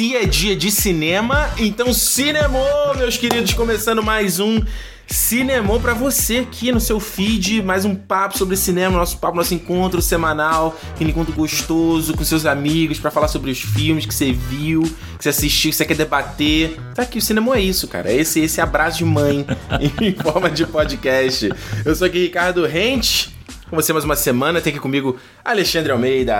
Se é dia de cinema, então cinemou, meus queridos, começando mais um Cinemou para você aqui no seu feed, mais um papo sobre cinema, nosso papo, nosso encontro semanal, aquele encontro gostoso com seus amigos para falar sobre os filmes que você viu, que você assistiu, que você quer debater. Tá aqui, o cinema é isso, cara. Esse esse abraço de mãe em forma de podcast. Eu sou aqui Ricardo Rente com você mais uma semana. Tem aqui comigo Alexandre Almeida.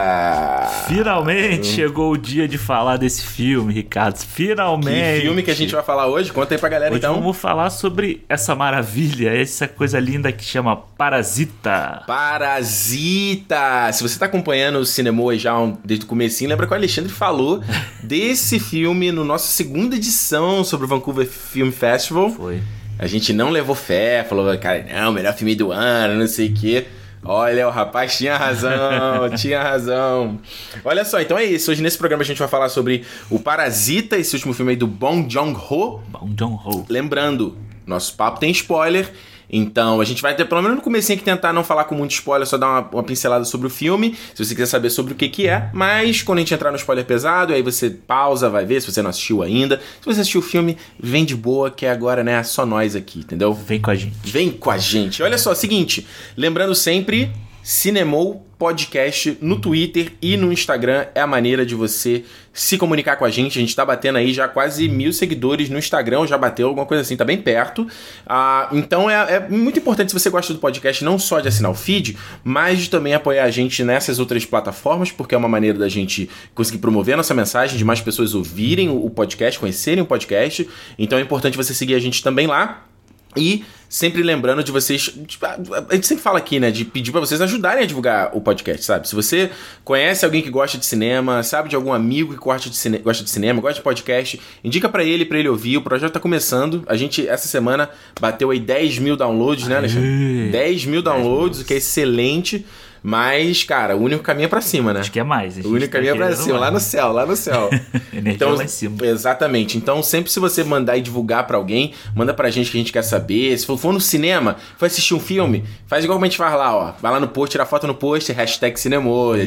Finalmente hum. chegou o dia de falar desse filme, Ricardo. Finalmente. Que filme que a gente vai falar hoje? Conta aí pra galera hoje então. Vamos falar sobre essa maravilha, essa coisa linda que chama Parasita. Parasita! Se você tá acompanhando o cinema já desde o comecinho, lembra que o Alexandre falou desse filme no nosso segunda edição sobre o Vancouver Film Festival. Foi. A gente não levou fé, falou, cara, não, melhor filme do ano, não sei o quê. Olha, o rapaz tinha razão, tinha razão. Olha só, então é isso. Hoje nesse programa a gente vai falar sobre o Parasita, esse último filme aí do Bong Joon-ho. Bong Joon-ho. Lembrando, nosso papo tem spoiler. Então, a gente vai ter, pelo menos no comecinho aqui, tentar não falar com muito spoiler, só dar uma, uma, pincelada sobre o filme, se você quiser saber sobre o que que é. Mas, quando a gente entrar no spoiler pesado, aí você pausa, vai ver, se você não assistiu ainda. Se você assistiu o filme, vem de boa, que é agora, né, só nós aqui, entendeu? Vem com a gente. Vem com a gente. Olha só, seguinte, lembrando sempre Cinemou Podcast no Twitter e no Instagram é a maneira de você se comunicar com a gente. A gente tá batendo aí já quase mil seguidores no Instagram, já bateu alguma coisa assim, tá bem perto. Ah, então é, é, muito importante se você gosta do podcast, não só de assinar o feed, mas de também apoiar a gente nessas outras plataformas, porque é uma maneira da gente conseguir promover a nossa mensagem, de mais pessoas ouvirem o podcast, conhecerem o podcast. Então é importante você seguir a gente também lá. E sempre lembrando de vocês. Tipo, a gente sempre fala aqui, né? De pedir para vocês ajudarem a divulgar o podcast, sabe? Se você conhece alguém que gosta de cinema, sabe de algum amigo que gosta de, cine, gosta de cinema, gosta de podcast, indica para ele, para ele ouvir. O projeto tá começando. A gente, essa semana, bateu aí 10 mil downloads, né, Alexandre? 10 mil downloads, o que é excelente. Mas, cara, o único caminho é pra cima, né? Acho que é mais. O único tá caminho é pra cima, lá no céu, lá no céu. então, lá em cima. Exatamente. Então, sempre se você mandar e divulgar para alguém, manda pra gente que a gente quer saber. Se for no cinema, foi assistir um filme, faz igual a gente faz lá, ó. Vai lá no post, tira foto no post, hashtag cinemou. É.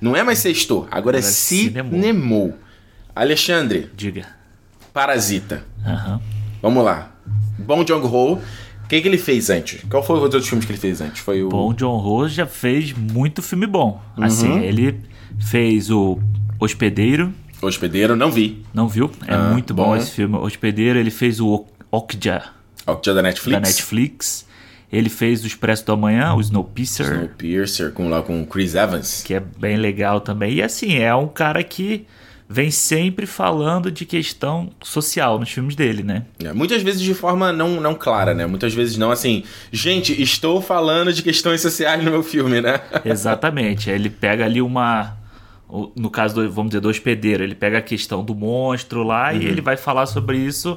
Não é mais sextou, agora, agora é cinemou. Alexandre. Diga. Parasita. Uhum. Vamos lá. Bom Jong-ho que, que ele fez antes? Qual foi os outros filmes que ele fez antes? Foi o. Bom, John Rose já fez muito filme bom. Uhum. Assim, ele fez o Hospedeiro. Hospedeiro, não vi. Não viu? É ah, muito bom, bom, esse filme. Hospedeiro, ele fez o Okja. Okja da Netflix. Da Netflix. Ele fez o Expresso do Amanhã, o Snowpiercer. Snowpiercer, com, lá com Chris Evans. Que é bem legal também. E assim, é um cara que vem sempre falando de questão social nos filmes dele, né? É, muitas vezes de forma não, não clara, né? Muitas vezes não assim, gente, estou falando de questões sociais no meu filme, né? Exatamente. Ele pega ali uma. No caso, do, vamos dizer, do hospedeiro, ele pega a questão do monstro lá uhum. e ele vai falar sobre isso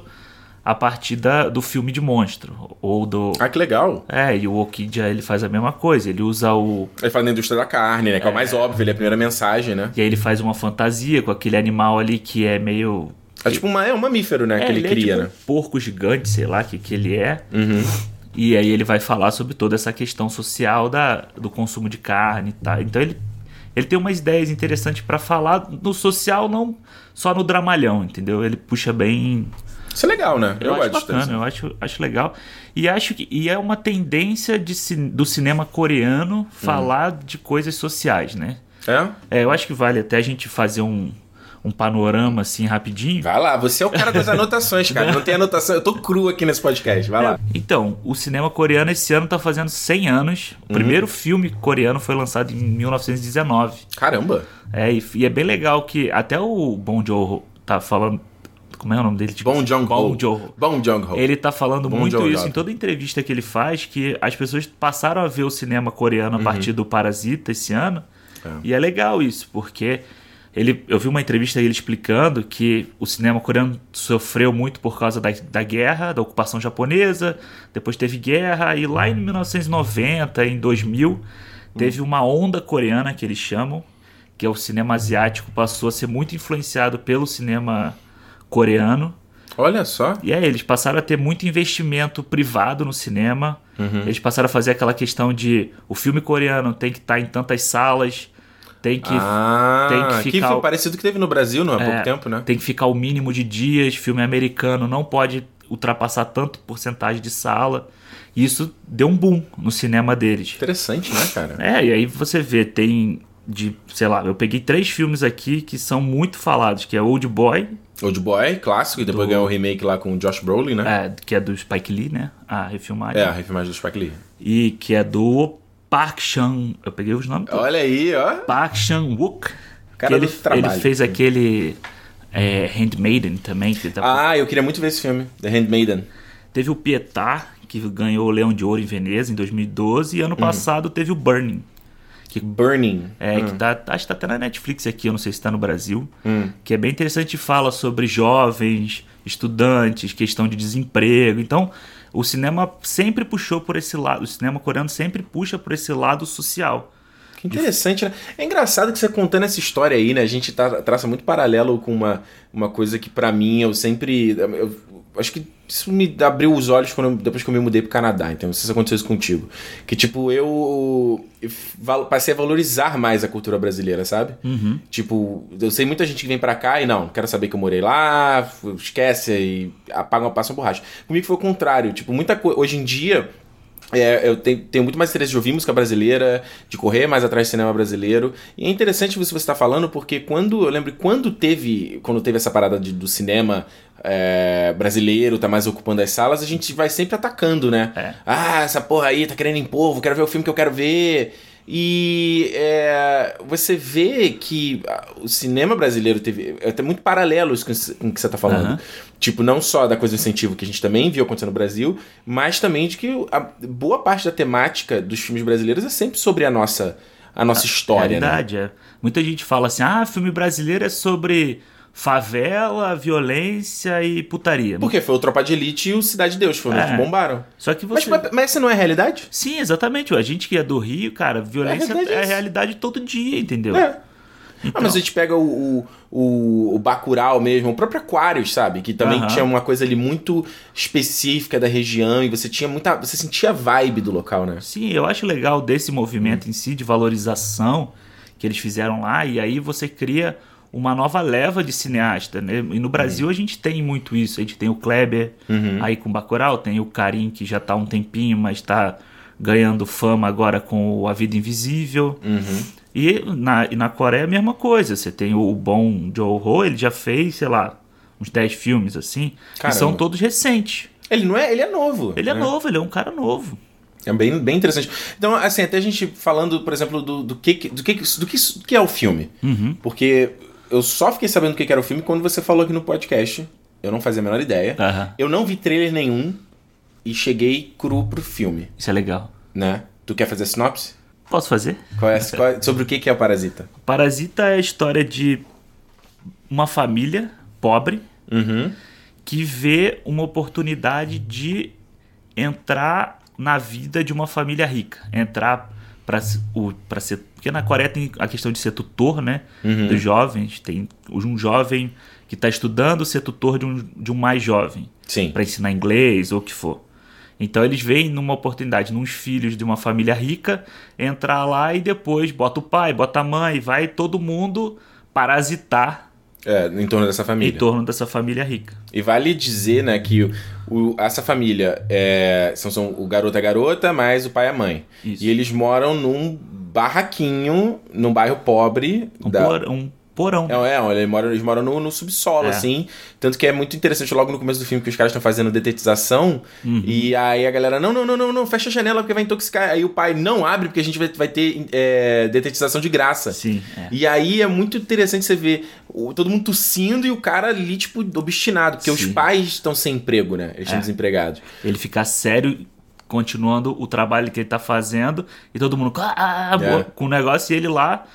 a partir da, do filme de monstro. Ou do. Ah, que legal! É, e o Okidja ele faz a mesma coisa. Ele usa o. Ele faz na indústria da carne, né? Que é, é o mais óbvio, ele é a primeira mensagem, né? E aí ele faz uma fantasia com aquele animal ali que é meio. É tipo uma, é um mamífero, né? É, que ele, ele cria, é tipo né? Um porco gigante, sei lá, que, que ele é. Uhum. E aí ele vai falar sobre toda essa questão social da, do consumo de carne e tal. Então ele, ele tem umas ideias interessantes para falar no social, não só no dramalhão, entendeu? Ele puxa bem isso é legal, né? Eu, eu acho bacana, eu acho, acho legal. E acho que e é uma tendência de, do cinema coreano falar de coisas sociais, né? É? é? Eu acho que vale até a gente fazer um, um panorama assim rapidinho. Vai lá, você é o cara das anotações, cara. Não tem anotação, eu tô cru aqui nesse podcast. Vai é, lá. Então, o cinema coreano esse ano tá fazendo 100 anos. O uhum. primeiro filme coreano foi lançado em 1919. Caramba. É, e, e é bem legal que até o Bong Joon-ho tá falando como é o nome dele? Tipo, Bong Joon-ho. Bong Joon-ho. Bong Joon-ho. Ele tá falando Bong muito isso em toda entrevista que ele faz, que as pessoas passaram a ver o cinema coreano a uhum. partir do Parasita esse ano. É. E é legal isso, porque ele, eu vi uma entrevista dele explicando que o cinema coreano sofreu muito por causa da, da guerra, da ocupação japonesa, depois teve guerra, e lá em 1990, em 2000, teve uma onda coreana que eles chamam, que é o cinema asiático, passou a ser muito influenciado pelo cinema coreano. Olha só. E aí, eles passaram a ter muito investimento privado no cinema. Uhum. Eles passaram a fazer aquela questão de o filme coreano tem que estar em tantas salas. Tem que, ah, tem que ficar. Que foi parecido que teve no Brasil não há é, pouco tempo, né? Tem que ficar o mínimo de dias. Filme americano não pode ultrapassar tanto porcentagem de sala. E isso deu um boom no cinema deles. Interessante, né, cara? É, e aí você vê, tem de, sei lá, eu peguei três filmes aqui que são muito falados, que é Old Boy. Old Boy, clássico, e depois do... ganhou o remake lá com o Josh Brolin, né? É, que é do Spike Lee, né? A refilmagem. É, a refilmagem do Spike Lee. E que é do Park Chan... Eu peguei os nomes Olha aí, ó. Park Chan-wook. Que ele, ele fez aquele é, Handmaiden também. Que tá... Ah, eu queria muito ver esse filme, The Handmaiden. Teve o Pietà, que ganhou o Leão de Ouro em Veneza em 2012, e ano uhum. passado teve o Burning. Que, Burning. É, hum. que tá, acho que tá até na Netflix aqui, eu não sei se tá no Brasil. Hum. Que é bem interessante fala sobre jovens, estudantes, questão de desemprego. Então, o cinema sempre puxou por esse lado, o cinema coreano sempre puxa por esse lado social. Que interessante, né? É engraçado que você contando essa história aí, né? A gente tá, traça muito paralelo com uma, uma coisa que para mim eu sempre. Eu, acho que isso me abriu os olhos quando, depois que eu me mudei pro Canadá. Então, não sei se aconteceu isso contigo. Que, tipo, eu, eu passei a valorizar mais a cultura brasileira, sabe? Uhum. Tipo, eu sei muita gente que vem pra cá e não, quero saber que eu morei lá, esquece e apaga, passa uma borracha. Comigo foi o contrário. Tipo, muita coisa. Hoje em dia, é, eu tenho, tenho, muito mais interesse de ouvir música brasileira, de correr mais atrás do cinema brasileiro. E é interessante você estar falando, porque quando. Eu lembro quando teve. Quando teve essa parada de, do cinema é, brasileiro, tá mais ocupando as salas, a gente vai sempre atacando, né? É. Ah, essa porra aí tá querendo impor, quero ver o filme que eu quero ver. E é, você vê que o cinema brasileiro teve. É até muito paralelo isso com o que você está falando. Uhum. Tipo, não só da coisa do incentivo que a gente também viu acontecer no Brasil, mas também de que a boa parte da temática dos filmes brasileiros é sempre sobre a nossa, a nossa a história. Né? Realidade, né? é. Muita gente fala assim: ah, filme brasileiro é sobre favela, violência e putaria. Porque foi o Tropa de Elite e o Cidade de Deus, foram é. que bombaram. Só que você... Mas, mas essa não é a realidade? Sim, exatamente. A gente que é do Rio, cara, violência é, é a realidade todo dia, entendeu? É. Então... Ah, mas a gente pega o, o, o Bacurau mesmo, o próprio Aquarius, sabe? Que também uhum. tinha uma coisa ali muito específica da região e você tinha muita. Você sentia a vibe do local, né? Sim, eu acho legal desse movimento em si de valorização que eles fizeram lá, e aí você cria uma nova leva de cineasta, né? E no Brasil uhum. a gente tem muito isso. A gente tem o Kleber uhum. aí com Bacurau, tem o Karim que já está há um tempinho, mas está ganhando fama agora com o A Vida Invisível. Uhum. E, na, e na Coreia a mesma coisa. Você tem o, o bom Joe Ho, ele já fez, sei lá, uns 10 filmes assim. Caramba. E são todos recentes. Ele não é, ele é novo. Ele é né? é novo, ele é um cara novo. É bem, bem interessante. Então, assim, até a gente falando, por exemplo, do, do, que, do, que, do, que, do que é o filme. Uhum. Porque eu só fiquei sabendo o que era o filme quando você falou aqui no podcast. Eu não fazia a menor ideia. Uhum. Eu não vi trailer nenhum e cheguei cru pro filme. Isso é legal. Né? Tu quer fazer a sinopse? Posso fazer? Qual é, qual é, sobre o que é o Parasita? Parasita é a história de uma família pobre uhum. que vê uma oportunidade de entrar na vida de uma família rica. Entrar para ser. Porque na Coreia tem a questão de ser tutor, né? Uhum. Dos jovens. Tem um jovem que está estudando ser tutor de um, de um mais jovem. Sim. Para ensinar inglês ou o que for. Então eles veem numa oportunidade, nos filhos de uma família rica, entrar lá e depois bota o pai, bota a mãe, vai todo mundo parasitar é, em torno dessa família. Em torno dessa família rica. E vale dizer, né, que o, essa família é, são, são o garoto e a garota, mais o pai e a mãe. Isso. E eles moram num barraquinho, num bairro pobre. Um, da... por, um porão. É, é eles moram, eles moram no, no subsolo, é. assim. Tanto que é muito interessante logo no começo do filme que os caras estão fazendo detetização. Uhum. E aí a galera, não, não, não, não, não, fecha a janela porque vai intoxicar. Aí o pai não abre porque a gente vai, vai ter é, detetização de graça. Sim. É. E aí é muito interessante você ver o, todo mundo tossindo e o cara ali, tipo, obstinado. Porque Sim. os pais estão sem emprego, né? Eles estão é. desempregados. Ele fica sério continuando o trabalho que ele tá fazendo e todo mundo ah, é. com o negócio e ele lá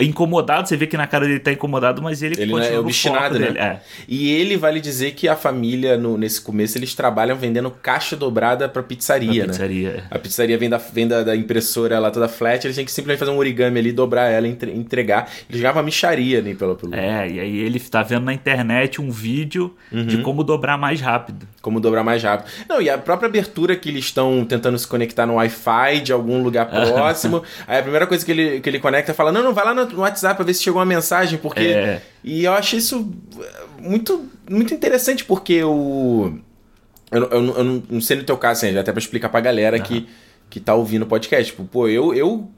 incomodado, você vê que na cara dele tá incomodado, mas ele, ele continua é obstinado, né? É. E ele vale dizer que a família, no, nesse começo, eles trabalham vendendo caixa dobrada pra pizzaria, né? Pizzaria. É. A pizzaria vem da, vem da, da, impressora lá toda flat, eles têm que simplesmente fazer um origami ali, dobrar ela, entre, entregar. Eles uma micharia ali pelo, pelo... É, e aí ele tá vendo na internet um vídeo uhum. de como dobrar mais rápido. Como dobrar mais rápido. Não, e a própria abertura que eles estão tentando se conectar no Wi-Fi de algum lugar próximo, aí a primeira coisa que ele, que ele conecta fala, não, não, vai lá no no, no WhatsApp pra ver se chegou uma mensagem, porque. É. E eu achei isso muito, muito interessante, porque o. Eu, eu, eu, eu não sei no teu caso, assim, até pra explicar pra galera uhum. que, que tá ouvindo o podcast. Tipo, pô, eu, eu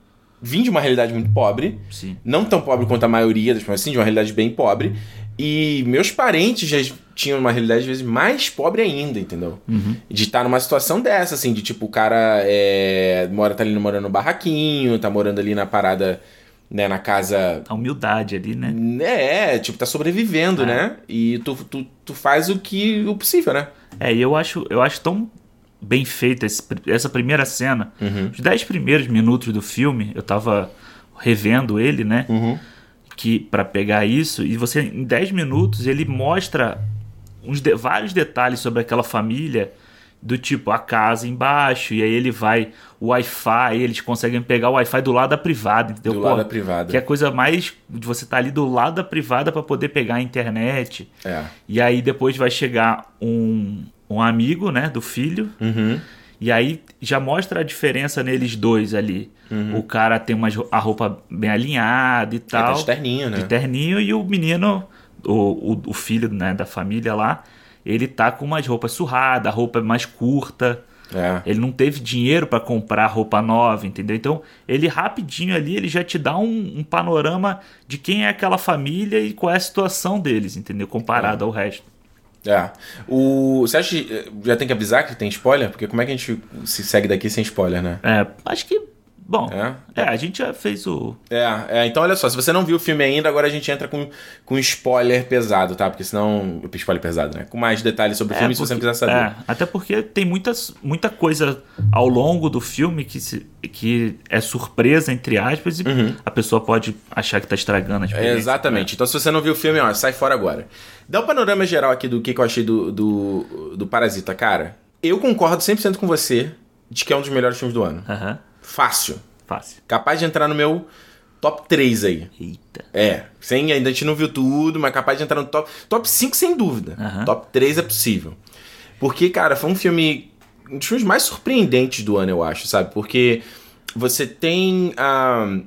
vim de uma realidade muito pobre. Sim. Não tão pobre quanto a maioria das pessoas, assim, de uma realidade bem pobre. E meus parentes já tinham uma realidade, às vezes, mais pobre ainda, entendeu? Uhum. De estar numa situação dessa, assim, de tipo, o cara é, mora, tá ali morando no barraquinho, tá morando ali na parada, né, na casa. A humildade ali, né? É, tipo, tá sobrevivendo, é. né? E tu, tu, tu faz o que o possível, né? É, e eu acho, eu acho tão bem feita essa primeira cena. Uhum. Os dez primeiros minutos do filme, eu tava revendo ele, né? Uhum que para pegar isso e você em 10 minutos ele mostra uns de, vários detalhes sobre aquela família do tipo a casa embaixo e aí ele vai o Wi-Fi eles conseguem pegar o Wi-Fi do lado da privada entendeu? do Pô, lado da privada que é a coisa mais de você estar tá ali do lado da privada para poder pegar a internet é. e aí depois vai chegar um, um amigo né do filho uhum. e aí já mostra a diferença neles dois ali Uhum. O cara tem uma, a roupa bem alinhada e tal. É, de terninho, né? De terninho, e o menino, o, o, o, filho né, da família lá, ele tá com umas roupas surradas, a roupa é mais curta. É. Ele não teve dinheiro para comprar roupa nova, entendeu? Então, ele rapidinho ali, ele já te dá um, um, panorama de quem é aquela família e qual é a situação deles, entendeu? Comparado é. ao resto. É. O, você acha que já tem que avisar que tem spoiler? Porque como é que a gente se segue daqui sem spoiler, né? É, acho que Bom, é? é? a gente já fez o. É, é, então olha só, se você não viu o filme ainda, agora a gente entra com, com spoiler pesado, tá? Porque senão. Spoiler pesado, né? Com mais detalhes sobre o é, filme, porque, se você não quiser saber. É, até porque tem muitas, muita coisa ao longo do filme que, se, que é surpresa, entre aspas, e uhum. a pessoa pode achar que tá estragando a experiência. exatamente. Né? Então se você não viu o filme, ó, sai fora agora. Dá um panorama geral aqui do que, que eu achei do, do, do Parasita, cara. Eu concordo 100% com você de que é um dos melhores filmes do ano. Aham. Uhum. Fácil. Fácil. Capaz de entrar no meu top 3 aí. Eita. É. Sem, ainda a gente não viu tudo, mas capaz de entrar no top. Top 5 sem dúvida. Uhum. Top 3 é possível. Porque, cara, foi um filme. Um dos filmes mais surpreendentes do ano, eu acho, sabe? Porque você tem. Uh,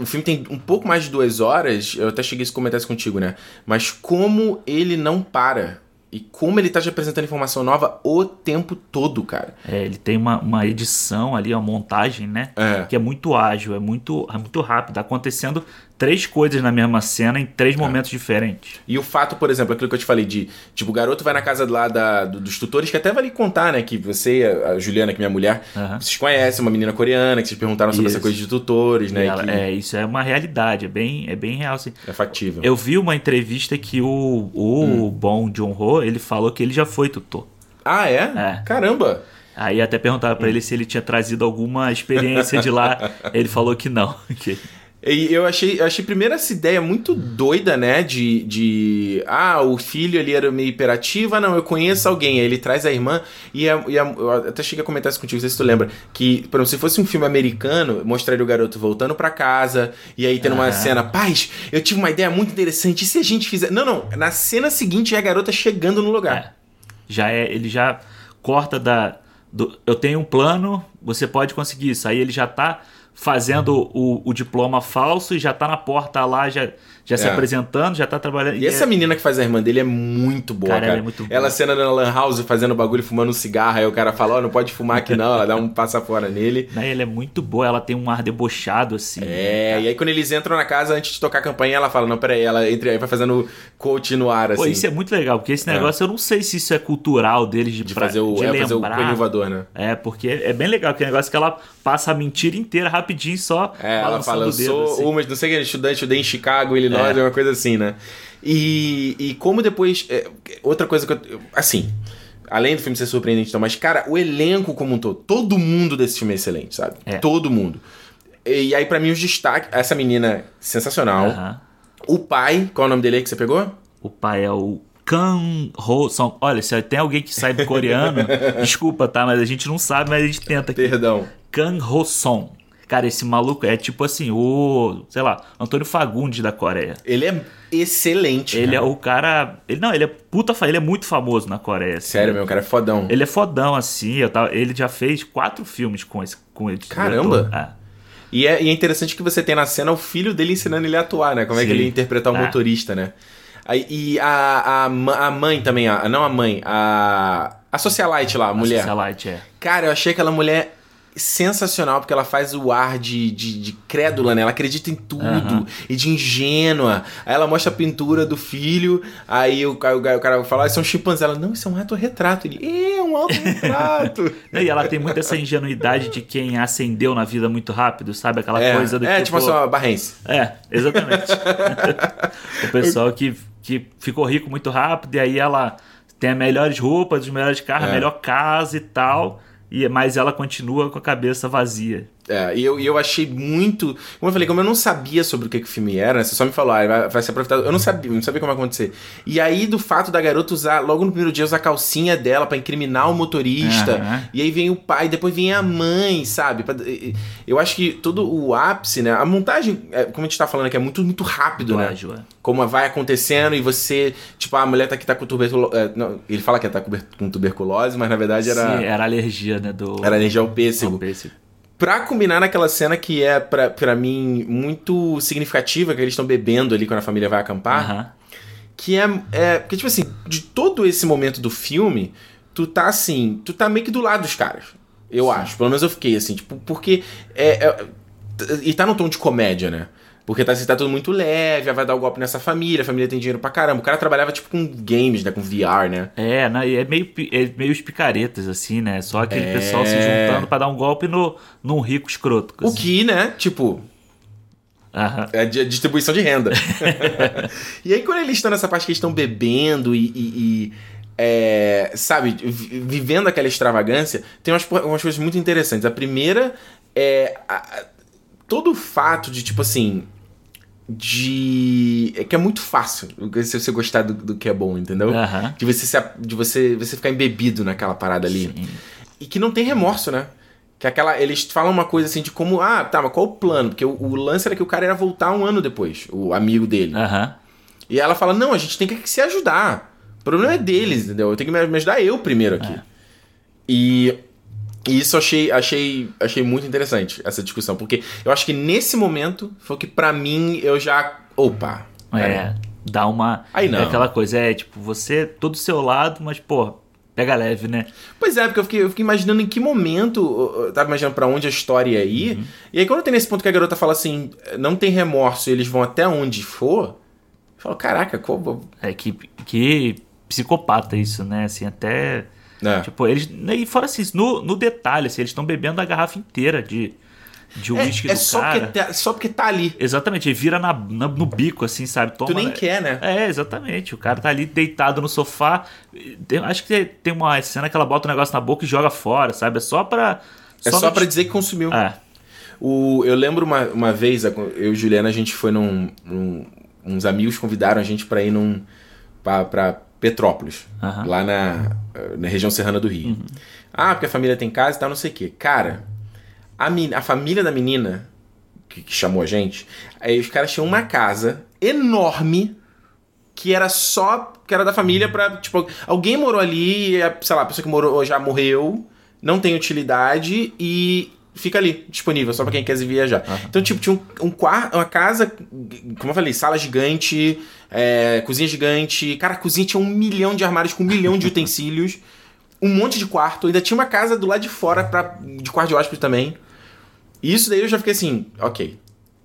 o filme tem um pouco mais de duas horas. Eu até cheguei a comentar isso contigo, né? Mas como ele não para e como ele tá te apresentando informação nova o tempo todo, cara. É, ele tem uma, uma edição ali, uma montagem, né? É. Que é muito ágil, é muito, é muito rápido. Acontecendo três coisas na mesma cena em três é. momentos diferentes. E o fato, por exemplo, aquilo que eu te falei de, tipo, o garoto vai na casa lá da, do, dos tutores, que até vai lhe contar, né, que você, a Juliana, que é minha mulher, uhum. vocês conhecem uma menina coreana, que vocês perguntaram sobre isso. essa coisa de tutores, né? Ela, que... É, isso é uma realidade, é bem, é bem real, assim. É factível. Eu vi uma entrevista que o, o hum. bom John Ho, ele falou que ele já foi tutor. Ah, é? É. Caramba! Aí até perguntaram para hum. ele se ele tinha trazido alguma experiência de lá. ele falou que não. Que e eu achei, eu achei primeiro essa ideia muito doida, né? De, de. Ah, o filho ali era meio hiperativo. Ah, não, eu conheço alguém. Aí ele traz a irmã. E, a, e a, eu até cheguei a comentar isso contigo, não sei se tu lembra. Que, por exemplo, se fosse um filme americano, mostraria o garoto voltando para casa. E aí tendo uma cena. Paz, eu tive uma ideia muito interessante. E se a gente fizer. Não, não. Na cena seguinte é a garota chegando no lugar. É. Já é. Ele já corta da. Do, eu tenho um plano, você pode conseguir isso. Aí ele já tá fazendo o, o diploma falso e já tá na porta lá, já, já é. se apresentando, já tá trabalhando. E, e essa é... menina que faz a irmã dele é muito boa, cara. cara. Ela, é muito boa. ela cena na Lan House fazendo bagulho, fumando um cigarro, aí o cara fala, ó, oh, não pode fumar aqui não, ela dá um passa fora nele. Não, ela é muito boa, ela tem um ar debochado, assim. É, né, e aí quando eles entram na casa, antes de tocar a campanha, ela fala, não, peraí, ela entra aí, vai fazendo coach no ar, assim. Pô, isso é muito legal, porque esse é. negócio, é. eu não sei se isso é cultural deles de, de fazer o, de é, fazer o né? É, porque é bem legal, que negócio que ela passa a mentira inteira rapidinho só é, ela fala, eu sou assim. uma, não sei que, estudante, estudei em Chicago, Illinois, é. uma coisa assim, né? E, e como depois. É, outra coisa que eu. Assim. Além do filme ser surpreendente, então, mas, cara, o elenco como um todo, todo mundo desse filme é excelente, sabe? É. Todo mundo. E, e aí, para mim, os destaques. Essa menina sensacional. Uh -huh. O pai, qual é o nome dele aí que você pegou? O pai é o Kang Ho Song. Olha, se tem alguém que sabe coreano, desculpa, tá? Mas a gente não sabe, mas a gente tenta aqui. Perdão. Kang Ho Song. Cara, esse maluco é tipo assim, o, sei lá, Antônio Fagundes da Coreia. Ele é excelente. Ele cara. é o cara. Ele, não, ele é puta. Ele é muito famoso na Coreia. Assim. Sério, meu, o cara é fodão. Ele é fodão, assim. Eu tava, ele já fez quatro filmes com esse, com esse Caramba! É. E é, e é interessante que você tem na cena o filho dele ensinando ele a atuar, né? Como Sim. é que ele ia interpretar o ah. motorista, né? E a, a, a mãe também, a, não a mãe, a, a socialite lá, a mulher. A socialite, é. Cara, eu achei aquela mulher sensacional, porque ela faz o ar de, de, de crédula, né? Ela acredita em tudo uhum. e de ingênua. Aí ela mostra a pintura do filho, aí o, o, o cara fala, ah, isso é um chimpanzé. Ela, não, isso é um autorretrato. Ele, é um autorretrato. e ela tem muito essa ingenuidade de quem ascendeu na vida muito rápido, sabe? Aquela é, coisa do É, tipo, tipo a barrense. É, exatamente. o pessoal que, que ficou rico muito rápido e aí ela tem as melhores roupas, os melhores carros, é. a melhor casa e tal e mas ela continua com a cabeça vazia. É, e eu, eu achei muito. Como eu falei, como eu não sabia sobre o que, que o filme era, né, você só me falou, ah, vai, vai ser aproveitado. Eu não sabia, não sabia como ia acontecer. E aí, do fato da garota usar, logo no primeiro dia, usar a calcinha dela para incriminar o motorista. Uhum. E aí vem o pai, depois vem a mãe, sabe? Eu acho que todo o ápice, né? A montagem, é, como a gente tá falando aqui, é muito, muito rápido, né? Como vai acontecendo e você, tipo, a mulher tá aqui tá com tuberculose. É, ele fala que tá com tuberculose, mas na verdade era. Sim, era alergia, né? Do... Era alergia ao pêssego. Ao pêssego. Pra combinar naquela cena que é, pra, pra mim, muito significativa, que eles estão bebendo ali quando a família vai acampar. Uhum. Que é, é. Porque, tipo assim, de todo esse momento do filme, tu tá assim. Tu tá meio que do lado dos caras. Eu Sim. acho. Pelo menos eu fiquei assim, tipo, porque. É, é, e tá no tom de comédia, né? Porque tá, tá tudo muito leve, vai dar o um golpe nessa família, a família tem dinheiro pra caramba. O cara trabalhava tipo com games, né? Com VR, né? É, né? é meio, é meio os picaretas, assim, né? Só aquele é... pessoal se juntando pra dar um golpe no, num rico escroto. Assim. O que, né? Tipo. Aham. É a distribuição de renda. e aí, quando eles estão nessa parte que eles estão bebendo e, e, e é, sabe, vivendo aquela extravagância, tem umas, umas coisas muito interessantes. A primeira é. A, todo o fato de, tipo assim, de. É que é muito fácil se você gostar do, do que é bom, entendeu? Uhum. De, você se, de você, você ficar embebido naquela parada ali. Sim. E que não tem remorso, né? Que aquela. Eles falam uma coisa assim de como. Ah, tá, mas qual o plano? Porque o, o lance era que o cara ia voltar um ano depois, o amigo dele. Uhum. E ela fala: não, a gente tem que se ajudar. O problema é deles, entendeu? Eu tenho que me ajudar eu primeiro aqui. É. E e isso achei, achei, achei muito interessante, essa discussão, porque eu acho que nesse momento foi que para mim eu já. Opa! É, dá uma. Aí não. É aquela coisa, é tipo, você todo do seu lado, mas, pô, pega leve, né? Pois é, porque eu fiquei, eu fiquei imaginando em que momento. Eu tava imaginando para onde a história ia ir. Uhum. E aí, quando tem nesse ponto que a garota fala assim, não tem remorso e eles vão até onde for, eu falo, caraca, como. É que, que psicopata isso, né? Assim, até. É. Tipo, eles. E fora assim, no, no detalhe, assim, eles estão bebendo a garrafa inteira de, de uísque é, é do só cara. Porque tá, só porque tá ali. Exatamente, ele vira na, na, no bico, assim, sabe? Toma, tu nem quer, né? É, exatamente. O cara tá ali deitado no sofá. Tem, acho que tem uma cena que ela bota o um negócio na boca e joga fora, sabe? É só pra. Só é só pra dizer que consumiu. É. O, eu lembro uma, uma vez, eu e Juliana, a gente foi num, num. Uns amigos convidaram a gente pra ir num. Pra, pra Petrópolis, uhum. lá na, na região serrana do Rio. Uhum. Ah, porque a família tem casa e tal, não sei o quê. Cara, a, a família da menina que, que, chamou a gente, aí os caras tinham uma casa enorme que era só que era da família para tipo alguém morou ali, sei lá, a pessoa que morou já morreu, não tem utilidade e fica ali, disponível, só para quem quer viajar. Uhum. Então, tipo, tinha um, um quarto, uma casa, como eu falei, sala gigante, é, cozinha gigante. Cara, a cozinha tinha um milhão de armários com um milhão de utensílios, um monte de quarto, ainda tinha uma casa do lado de fora pra, de quarto de hóspede também. E isso daí eu já fiquei assim, ok.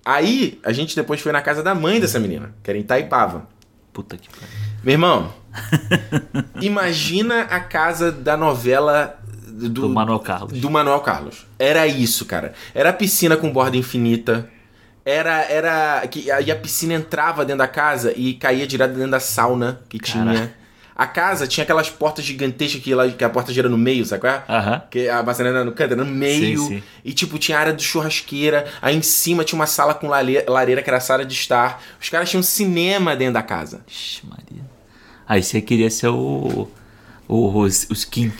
Aí, a gente depois foi na casa da mãe dessa menina, que era em Taipava. Puta que pariu. Meu irmão, imagina a casa da novela do, do Manuel Carlos. Do Manuel Carlos. Era isso, cara. Era piscina com borda infinita. Era. era que, e a piscina entrava dentro da casa e caía direto dentro da sauna que Caraca. tinha. A casa tinha aquelas portas gigantescas que, lá, que a porta gira no meio, sabe qual é? Uhum. Que a maçaneta no canto, no meio. Sim, sim. E tipo, tinha área de churrasqueira. Aí em cima tinha uma sala com lareira, que era a sala de estar. Os caras tinham cinema dentro da casa. Ixi, Maria. Aí você queria ser o. O, os, os Kim.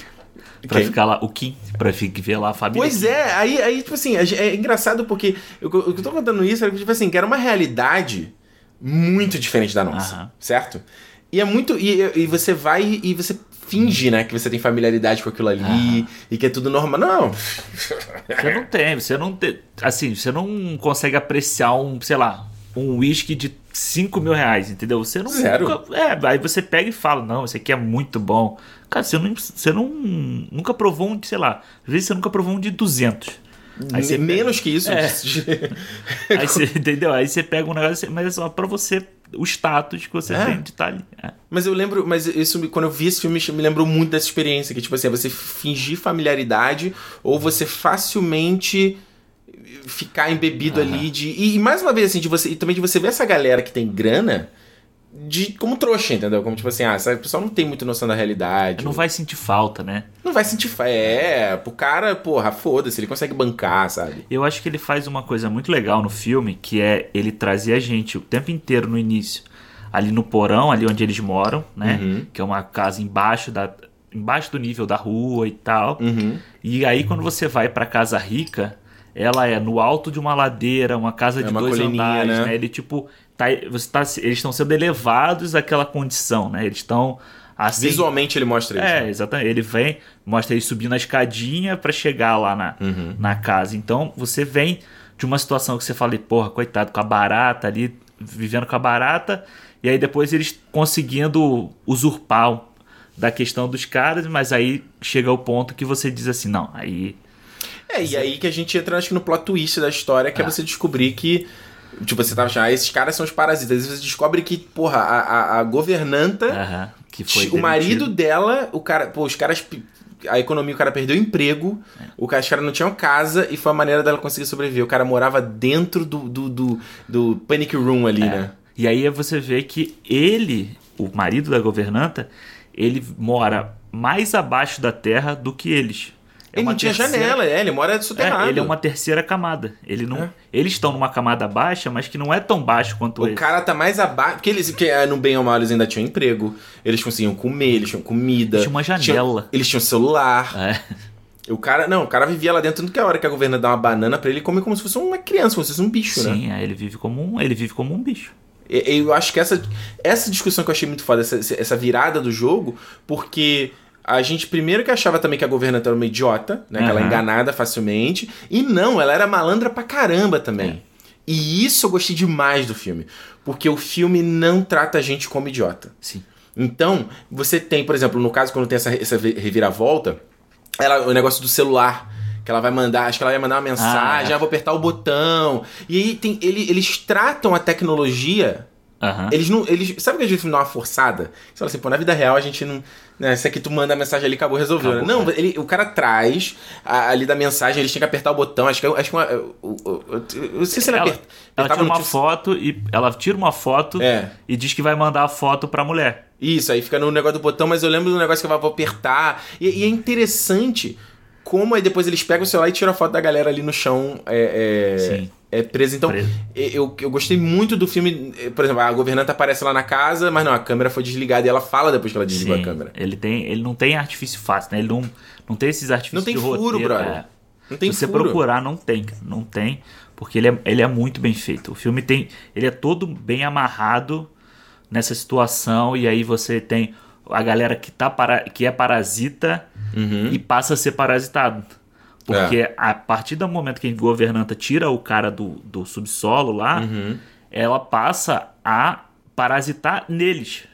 Pra Quem? ficar lá, o Kim, pra ver lá a família. Pois Kim. é, aí, aí, tipo assim, é engraçado porque eu, eu tô contando isso, era tipo assim, que era uma realidade muito diferente da nossa, certo? E é muito. E, e você vai e você finge, né, que você tem familiaridade com aquilo ali e que é tudo normal. Não. Você não tem, você não tem. Assim, você não consegue apreciar um, sei lá, um whisky de 5 mil reais, entendeu? Você não. Zero. Nunca, é, aí você pega e fala, não, esse aqui é muito bom. Cara, você, não, você não, nunca provou um de, sei lá, às vezes você nunca provou um de 200. Aí você Menos pega, que isso. É. aí você, entendeu? Aí você pega um negócio, mas é só pra você o status que você é. tem de estar tá ali. É. Mas eu lembro, mas isso quando eu vi esse filme me lembrou muito dessa experiência que tipo assim, é você fingir familiaridade ou você facilmente ficar embebido uhum. ali de e, e, mais uma vez assim de você e também de você ver essa galera que tem grana de como trouxa, entendeu? Como tipo assim, ah, essa pessoa não tem muita noção da realidade. Não ou... vai sentir falta, né? Não vai sentir falta. É, pro cara, porra, foda-se, ele consegue bancar, sabe? Eu acho que ele faz uma coisa muito legal no filme, que é ele trazer a gente o tempo inteiro no início, ali no porão, ali onde eles moram, né? Uhum. Que é uma casa embaixo da embaixo do nível da rua e tal. Uhum. E aí quando você vai pra casa rica, ela é no alto de uma ladeira, uma casa é de dois andares, né? né? Ele tipo tá, você tá, eles estão sendo elevados àquela condição, né? Eles estão assim. Visualmente ele mostra isso. É, né? exatamente. Ele vem, mostra ele subindo a escadinha para chegar lá na, uhum. na casa. Então você vem de uma situação que você fala, porra, coitado, com a barata ali, vivendo com a barata, e aí depois eles conseguindo usurpar da questão dos caras, mas aí chega o ponto que você diz assim, não, aí. É, e aí que a gente entra, acho que no plot twist da história, que é, é você descobrir que Tipo, você tava achando, ah, esses caras são os parasitas. Aí você descobre que, porra, a, a, a governanta. Uhum, que foi o marido dela, o cara. Pô, os caras. A economia, o cara perdeu o emprego, é. o cara, os caras não tinham casa e foi a maneira dela conseguir sobreviver. O cara morava dentro do, do, do, do Panic Room ali, é. né? E aí você vê que ele, o marido da governanta, ele mora mais abaixo da terra do que eles. É ele não tinha terceira... janela, é, ele mora soterrado. É, ele é uma terceira camada. Ele não... É. Eles estão numa camada baixa, mas que não é tão baixo quanto o O cara tá mais abaixo. Porque eles, que, no bem ou mal, eles ainda tinham emprego. Eles conseguiam comer, eles tinham comida. Eles tinham uma janela. Tinham, eles tinham celular. É. O cara, não, o cara vivia lá dentro, tanto que a hora que a governa dá uma banana para ele, ele come como se fosse uma criança, como se fosse um bicho, Sim, né? Sim, é, ele vive como um, ele vive como um bicho. Eu acho que essa, essa discussão que eu achei muito foda, essa, essa virada do jogo, porque a gente primeiro que achava também que a governanta era uma idiota, né? Uhum. Que ela é enganada facilmente. E não, ela era malandra pra caramba também. É. E isso eu gostei demais do filme. Porque o filme não trata a gente como idiota. Sim. Então, você tem, por exemplo, no caso quando tem essa, essa reviravolta, ela, o negócio do celular que ela vai mandar, acho que ela vai mandar uma mensagem, ah, é. ah vou apertar o botão. E aí tem, ele, eles tratam a tecnologia Uhum. Eles não. Eles, sabe que a gente dá uma forçada? Você fala assim, pô, na vida real a gente não. Né, se aqui tu manda a mensagem ali, acabou, resolveu. Acabou? Não, ele, o cara traz a, ali da mensagem, eles têm que apertar o botão. Acho que, acho que uma, eu, eu, eu, eu não sei se ele ela, aperta. Ela tira uma foto e. Ela tira uma foto é. e diz que vai mandar a foto pra mulher. Isso, aí fica no negócio do botão, mas eu lembro do negócio que eu vou apertar. E, e é interessante como aí depois eles pegam o celular e tiram a foto da galera ali no chão. É, é... Sim é preso. Então, preso. Eu, eu gostei muito do filme. Por exemplo, a governanta aparece lá na casa, mas não, a câmera foi desligada e ela fala depois que ela desligou Sim, a câmera. Ele, tem, ele não tem artifício fácil, né? Ele não, não tem esses artifícios Não tem furo, roteiro, brother. É. Não tem Se você furo. procurar, não tem. Não tem, porque ele é, ele é muito bem feito. O filme tem. Ele é todo bem amarrado nessa situação, e aí você tem a galera que, tá para, que é parasita uhum. e passa a ser parasitado. Porque é. a partir do momento que a governanta tira o cara do, do subsolo lá, uhum. ela passa a parasitar neles.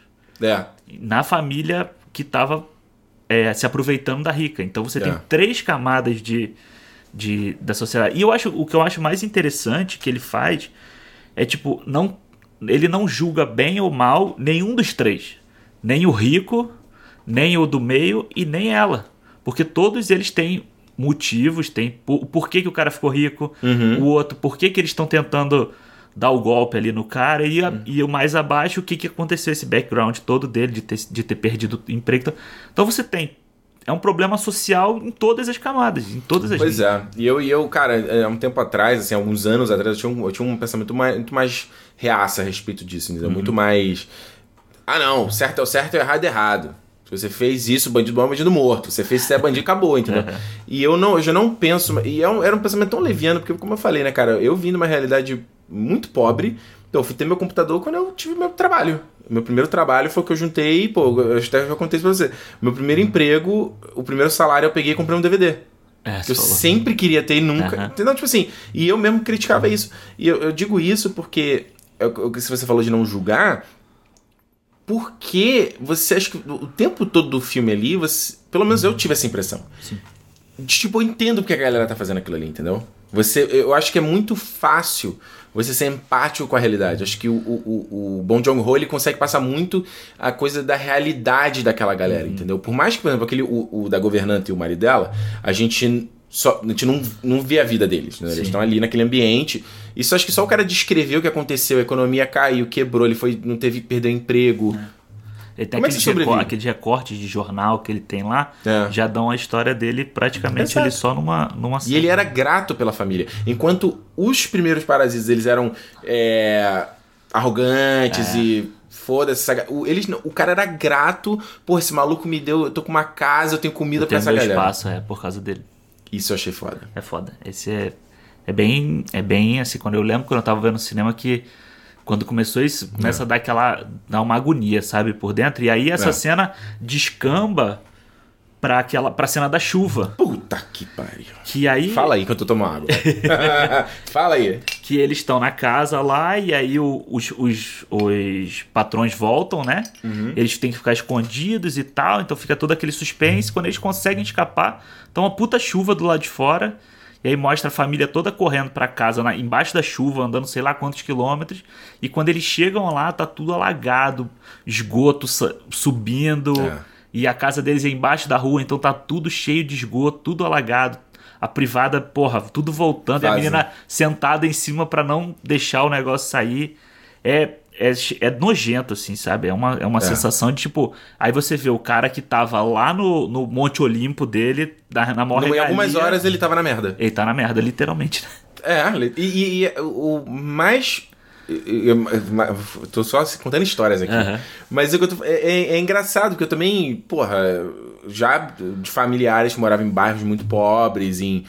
É. Na família que estava é, se aproveitando da rica. Então você é. tem três camadas de, de, da sociedade. E eu acho o que eu acho mais interessante que ele faz é tipo, não, ele não julga bem ou mal nenhum dos três. Nem o rico, nem o do meio e nem ela. Porque todos eles têm motivos, tem por, por que, que o cara ficou rico, uhum. o outro, por que, que eles estão tentando dar o golpe ali no cara, e, a, uhum. e o mais abaixo, o que, que aconteceu, esse background todo dele, de ter, de ter perdido o emprego. Então você tem. É um problema social em todas as camadas, em todas as Pois é. E eu, e eu, cara, há um tempo atrás, assim, alguns anos atrás, eu tinha um, eu tinha um pensamento mais, muito mais reaça a respeito disso, uhum. muito mais. Ah, não, certo é o certo e errado é errado. Você fez isso, bandido bom é bandido morto. Você fez isso, é bandido, acabou, entendeu? Uhum. E eu não, eu já não penso. E é um, era um pensamento tão leviano, porque, como eu falei, né, cara, eu vim de uma realidade muito pobre. Então, eu fui ter meu computador quando eu tive meu trabalho. Meu primeiro trabalho foi que eu juntei, pô, eu até já contei isso pra você. Meu primeiro emprego, o primeiro salário eu peguei e comprei um DVD. É, eu falou. sempre queria ter e nunca. Uhum. Entendeu? Tipo assim, e eu mesmo criticava isso. E eu, eu digo isso porque, eu, se você falou de não julgar, porque você acha que o tempo todo do filme ali, você, pelo menos eu tive essa impressão. Sim. De, tipo, eu entendo porque a galera tá fazendo aquilo ali, entendeu? Você, eu acho que é muito fácil você ser empático com a realidade. Acho que o, o, o Bon Joon-ho ele consegue passar muito a coisa da realidade daquela galera, uhum. entendeu? Por mais que, por exemplo, aquele o, o, da governanta e o marido dela, a gente só, a gente não, não vê a vida deles, né? Eles estão ali naquele ambiente. Isso acho que só o cara descreveu o que aconteceu, a economia caiu, quebrou, ele foi, não teve perdeu emprego. É. Ele tem Como aqueles, é recor aqueles recortes de jornal que ele tem lá, é. já dão a história dele praticamente ele só numa, numa E ele era grato pela família. Enquanto os primeiros parasitas eles eram é, arrogantes é. e foda-se. O, eles, o cara era grato, pô, esse maluco me deu, eu tô com uma casa, eu tenho comida eu pra essa galera. espaço, é, por causa dele. Isso eu achei foda. É foda. Esse é, é bem, é bem assim, quando eu lembro quando eu tava vendo no cinema que quando começou isso, começa é. a dar aquela. dar uma agonia, sabe, por dentro. E aí essa é. cena descamba pra aquela pra cena da chuva. Puta que pariu. Que aí Fala aí que eu tô tomando água. Fala aí. Que eles estão na casa lá e aí o, os, os, os patrões voltam, né? Uhum. Eles têm que ficar escondidos e tal, então fica todo aquele suspense. Quando eles conseguem escapar, tá uma puta chuva do lado de fora. E aí mostra a família toda correndo para casa, na, embaixo da chuva, andando sei lá quantos quilômetros. E quando eles chegam lá, tá tudo alagado, esgoto subindo. É. E a casa deles é embaixo da rua, então tá tudo cheio de esgoto, tudo alagado. A privada, porra, tudo voltando. E a menina sentada em cima para não deixar o negócio sair. É é, é nojento, assim, sabe? É uma, é uma é. sensação de tipo. Aí você vê o cara que tava lá no, no Monte Olimpo dele, na, na maior Em algumas horas ele tava na merda. Ele tá na merda, literalmente. É, e, e, e o mais eu, eu, tô só contando histórias aqui. Uhum. Mas eu tô, é, é, é, engraçado, porque eu também, porra, já de familiares que moravam em bairros muito pobres, em.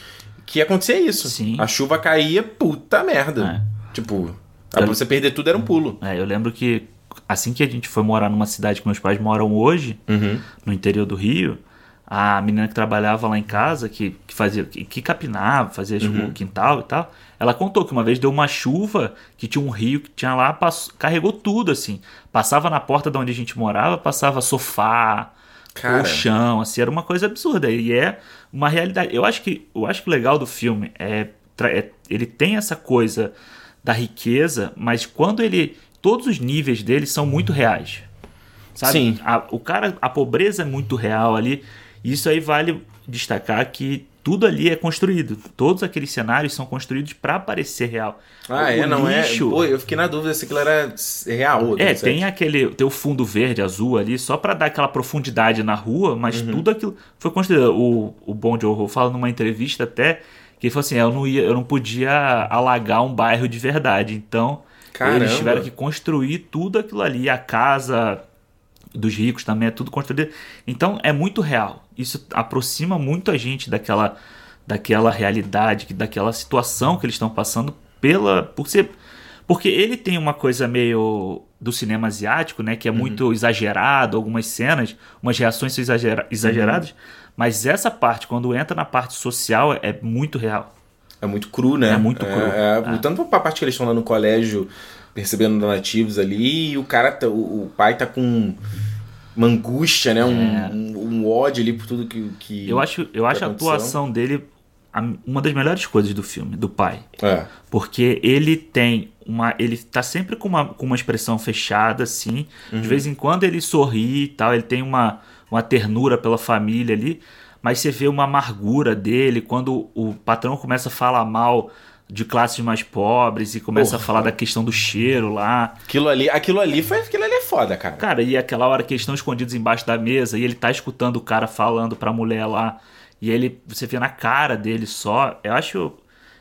Que acontecia isso. Sim. A chuva caía, puta merda. É. Tipo, pra você perder tudo era um pulo. É, eu lembro que assim que a gente foi morar numa cidade que meus pais moram hoje, uhum. no interior do Rio, a menina que trabalhava lá em casa, que, que fazia, que, que capinava, fazia uhum. o quintal e tal, ela contou que uma vez deu uma chuva, que tinha um rio que tinha lá, passou, carregou tudo, assim. Passava na porta de onde a gente morava, passava sofá, Cara. colchão, assim, era uma coisa absurda. E é uma realidade. Eu acho que, eu acho que o legal do filme é, é ele tem essa coisa da riqueza, mas quando ele. Todos os níveis dele são muito reais. Sabe? Sim. A, o cara, a pobreza é muito real ali. Isso aí vale destacar que tudo ali é construído. Todos aqueles cenários são construídos para parecer real. Ah, o é, não é? lixo... é? Pô, eu fiquei na dúvida se aquilo era real. É, tem aquele, tem o fundo verde, azul ali, só para dar aquela profundidade na rua, mas uhum. tudo aquilo foi construído. O, o Bon Joe fala numa entrevista até que ele falou assim: eu não, ia, eu não podia alagar um bairro de verdade. Então, Caramba. eles tiveram que construir tudo aquilo ali. A casa dos ricos também é tudo construído. Então, é muito real. Isso aproxima muito a gente daquela, daquela realidade, daquela situação que eles estão passando pela por ser porque ele tem uma coisa meio do cinema asiático, né, que é uhum. muito exagerado, algumas cenas, umas reações são exagera exageradas, uhum. Mas essa parte, quando entra na parte social, é muito real. É muito cru, né? É muito cru. É, é, é. Tanto pra parte que eles estão lá no colégio percebendo donativos ali, e o cara, tá, o, o pai tá com uma angústia, né? Um, é. um, um, ódio ali por tudo que. que eu acho, eu acho a atuação dele uma das melhores coisas do filme, do pai. É. Porque ele tem uma. Ele tá sempre com uma, com uma expressão fechada, assim. Uhum. De vez em quando ele sorri e tal. Ele tem uma uma ternura pela família ali, mas você vê uma amargura dele quando o patrão começa a falar mal de classes mais pobres e começa Porra. a falar da questão do cheiro lá. Aquilo ali, aquilo ali foi, aquilo ali foda, cara. Cara, e aquela hora que eles estão escondidos embaixo da mesa e ele tá escutando o cara falando pra mulher lá e ele você vê na cara dele só, eu acho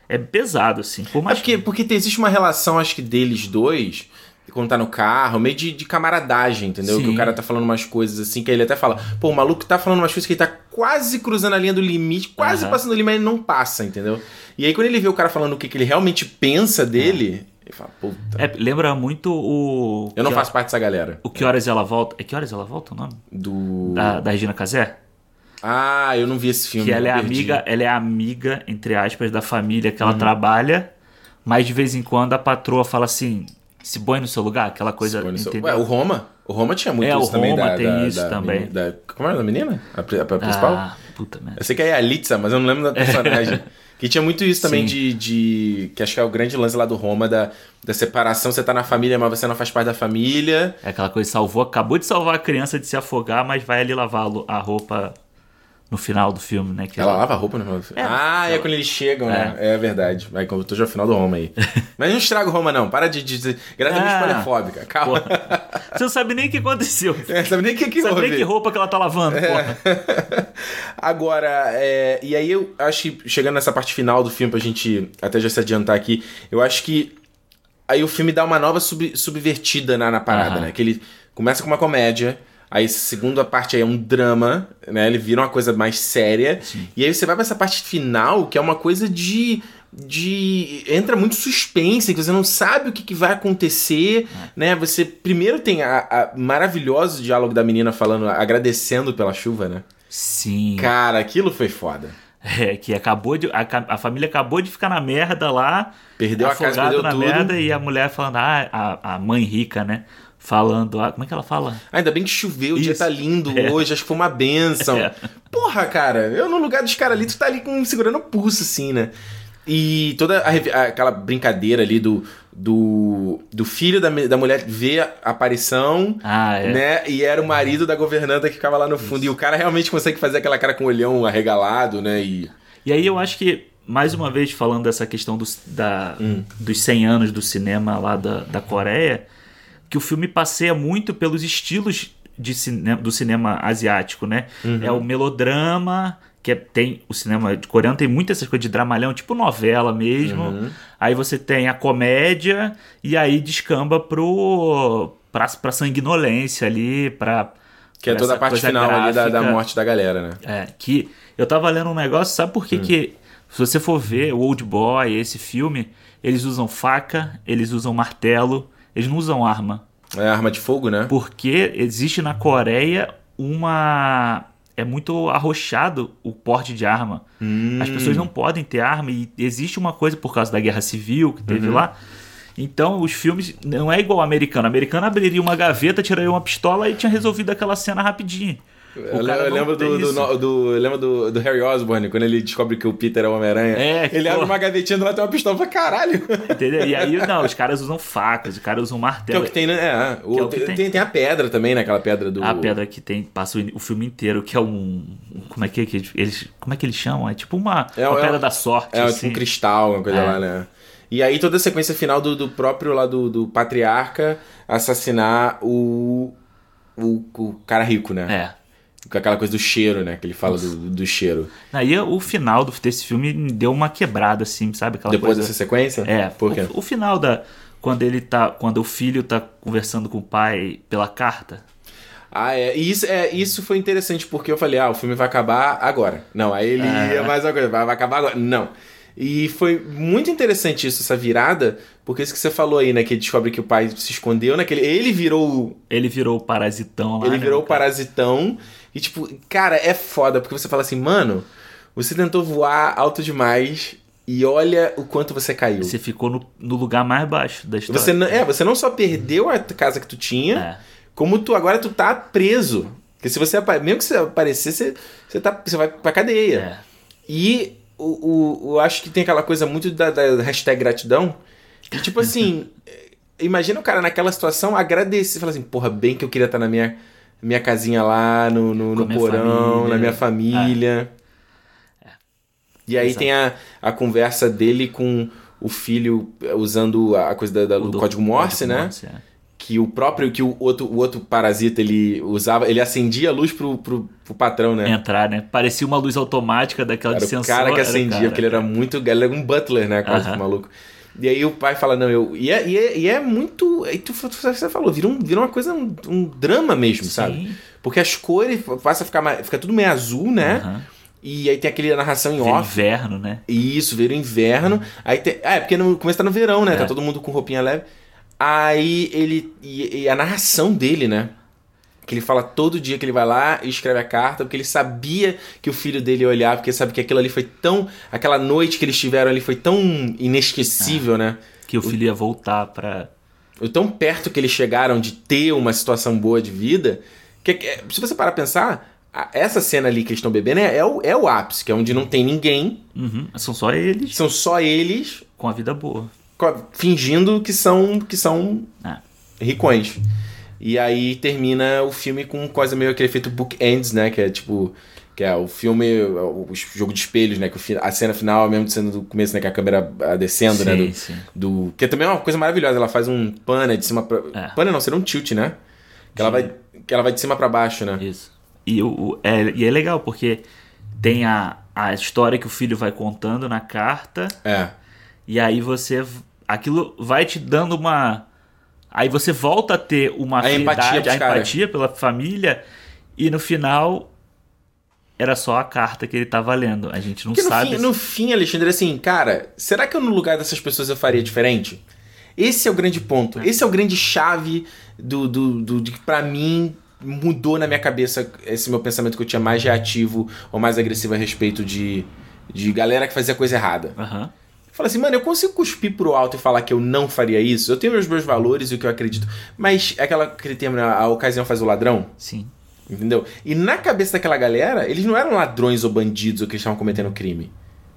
é pesado assim. Por mais é porque, porque existe uma relação acho que deles dois quando tá no carro, meio de, de camaradagem, entendeu? Sim. Que o cara tá falando umas coisas assim, que ele até fala, pô, o maluco tá falando umas coisas que ele tá quase cruzando a linha do limite, quase uhum. passando o limite, mas ele não passa, entendeu? E aí quando ele vê o cara falando o que, que ele realmente pensa dele, E fala, puta. É, lembra muito o. Eu não faço parte dessa galera. O Que Horas Ela Volta. É Que Horas Ela Volta o nome? Do. Da, da Regina Casé? Ah, eu não vi esse filme. Que ela é amiga, ela é amiga, entre aspas, da família que ela uhum. trabalha, mas de vez em quando a patroa fala assim: se põe no seu lugar, aquela coisa. Seu... Ué, o Roma. O Roma tinha muito é, isso também. O Roma da, tem da, isso da, também. Da, como era a menina? A, a, a principal? Ah, puta merda. Eu sei que é a Litza, mas eu não lembro da personagem. Que tinha muito isso também de, de, Que acho que é o grande lance lá do Roma, da, da separação. Você tá na família, mas você não faz parte da família. É aquela coisa, salvou, acabou de salvar a criança de se afogar, mas vai ali lavar a roupa no final do filme, né? ela, ela lava a roupa no final do filme. É, ah, ela... é quando eles chegam, né? É, é verdade. Aí eu tô já no final do Roma aí. Mas não estraga o Roma, não. Para de dizer. Grata ah, spoilerfóbica. Calma. Porra. Você não sabe nem o que aconteceu. É, sabe nem o que, que sabe nem que roupa que ela tá lavando, é. Agora, é, e aí eu acho que chegando nessa parte final do filme, pra gente até já se adiantar aqui, eu acho que aí o filme dá uma nova sub, subvertida na, na parada, né? Que ele começa com uma comédia Aí a segunda parte aí é um drama, né? Ele vira uma coisa mais séria. Sim. E aí você vai para essa parte final, que é uma coisa de de entra muito suspense, que você não sabe o que, que vai acontecer, é. né? Você primeiro tem a, a, maravilhoso diálogo da menina falando, agradecendo pela chuva, né? Sim. Cara, aquilo foi foda. É, que acabou de. A, a família acabou de ficar na merda lá. Perdeu a casa, perdeu na tudo. merda e a mulher falando, ah, a, a mãe rica, né? Falando. Ah, como é que ela fala? Ainda bem que choveu, o dia tá lindo é. hoje, acho que foi uma benção. É. Porra, cara, eu no lugar dos caras ali, tu tá ali com, segurando o pulso, assim, né? E toda a, aquela brincadeira ali do, do, do filho da, da mulher ver a aparição, ah, é. né? E era o marido da governanta que ficava lá no fundo. Isso. E o cara realmente consegue fazer aquela cara com o olhão arregalado, né? E, e aí eu acho que, mais uma vez, falando dessa questão dos, da, hum. dos 100 anos do cinema lá da, da Coreia, que o filme passeia muito pelos estilos de cine do cinema asiático, né? Uhum. É o melodrama, que é, tem o cinema de coreano tem muitas essas coisas de dramalhão, tipo novela mesmo. Uhum. Aí você tem a comédia e aí descamba pro pra, pra sanguinolência ali, pra que é toda a parte final ali da, da, morte da galera, né? É, que eu tava lendo um negócio, sabe por que hum. que se você for ver o Old Boy, esse filme, eles usam faca, eles usam martelo, eles não usam arma. É arma de fogo, né? Porque existe na Coreia uma. É muito arrochado o porte de arma. Hum. As pessoas não podem ter arma e existe uma coisa por causa da guerra civil que teve uhum. lá. Então, os filmes não é igual ao americano. O americano abriria uma gaveta, tiraria uma pistola e tinha resolvido aquela cena rapidinho. Eu, eu, lembro do, do, do, eu lembro do, do Harry Osborn, quando ele descobre que o Peter é o Homem-Aranha. É, ele abre uma gavetinha do lado tem uma pistola pra caralho. Entendeu? E aí, não, os caras usam facas, os caras usam martelo. Que é o que tem, né? É, o, é o tem, tem. tem, a pedra também, né? Aquela pedra do. A pedra que tem, passa o, o filme inteiro, que é um. Como é que, que eles. Como é que eles chamam? É tipo uma, é, uma é pedra da sorte. É, assim. tipo um cristal, uma coisa é. lá, né? E aí toda a sequência final do, do próprio lá do, do patriarca assassinar o, o, o cara rico, né? É com aquela coisa do cheiro, né? Que ele fala do, do cheiro. Aí o final desse filme deu uma quebrada, assim, sabe? Aquela Depois coisa... dessa sequência? É. Por quê? O, o, final da. Quando ele tá. Quando o filho tá conversando com o pai pela carta. Ah, é. E isso, é, isso foi interessante, porque eu falei, ah, o filme vai acabar agora. Não, aí ele é. ia mais uma coisa, vai, vai acabar agora. Não. E foi muito interessante isso, essa virada, porque isso que você falou aí, né? Que ele descobre que o pai se escondeu, né? Que ele, virou. Ele virou o parasitão lá. Ele né, virou o parasitão. E, tipo, cara, é foda, porque você fala assim, mano, você tentou voar alto demais e olha o quanto você caiu. Você ficou no, no lugar mais baixo da história. Você não, é, você não só perdeu a casa que tu tinha, é. como tu agora tu tá preso. Porque se você mesmo que você aparecer, você, você, tá, você vai pra cadeia. É. E o, o, eu acho que tem aquela coisa muito da, da hashtag gratidão. Que, tipo assim, imagina o cara naquela situação agradecer, falar assim, porra, bem que eu queria estar na minha minha casinha lá no, no, no porão, família. na minha família. É. É. E aí Exato. tem a, a conversa dele com o filho usando a coisa da, da, do, do, código Morse, código né? Morse, é. Que o próprio, que o outro, o outro parasita ele usava, ele acendia a luz pro, pro, pro patrão, né? Entrar, né? Parecia uma luz automática daquela era de sensor. O cara que acendia, cara, porque ele era muito. Ele era um butler, né? Quase uh -huh. maluco. E aí o pai fala, não, eu. E é, e é, e é muito. Aí tu, você falou, vira, um, vira uma coisa, um, um drama mesmo, Sim. sabe? Porque as cores passa a ficar, mais, fica tudo meio azul, né? Uhum. E aí tem aquele narração em Vira off. inverno, né? Isso, vira o inverno. Aí tem, ah, é porque no começo tá no verão, né? É. Tá todo mundo com roupinha leve. Aí ele. E, e a narração dele, né? Que ele fala todo dia que ele vai lá e escreve a carta, porque ele sabia que o filho dele ia olhar, porque sabe que aquilo ali foi tão. Aquela noite que eles tiveram ali foi tão inesquecível, né? Que o filho ia voltar pra. O tão perto que eles chegaram de ter uma situação boa de vida, que se você parar pra pensar, a- essa cena ali que eles estão bebendo é, é o, é o ápice, que é onde não tem ninguém, Uhum, São só eles são só eles com a vida boa. fingindo que são que são É. ricões. E aí termina o filme com coisa meio aquele efeito bookends, né? Que é tipo. Que é o filme, o jogo de espelhos, né? Que a cena final, mesmo sendo do começo, né? Que a câmera ah, descendo, né? Sim, Do, sim. do- que também é uma coisa maravilhosa. Ela faz um pana de cima pra. É. Pana não, seria um tilt, né? Que ela, vai, que ela vai de cima pra baixo, né? Isso. E, o, o- é, e é legal, porque tem a, a história que o filho vai contando na carta, É. e aí você. Aquilo vai te dando uma. Aí você volta a ter uma A empatia a empatia pela família, e no final era só a carta que ele tava lendo. A gente não Porque no sabe. fim, no fim, Alexandre, assim, cara, será que eu no lugar dessas pessoas eu faria diferente? Esse é o grande ponto. Esse é o grande chave do, do, do, de que pra mim mudou na minha cabeça esse meu pensamento que eu tinha mais reativo ou mais agressivo a respeito de, de galera que fazia coisa errada. Aham. Fala assim, mano, eu consigo cuspir pro alto e falar que eu não faria isso? Eu tenho meus meus valores e o que eu acredito. Mas é aquela, aquele termo, né, a ocasião faz o ladrão? Sim. Entendeu? E na cabeça daquela galera, eles não eram ladrões ou bandidos ou que eles estavam cometendo crime.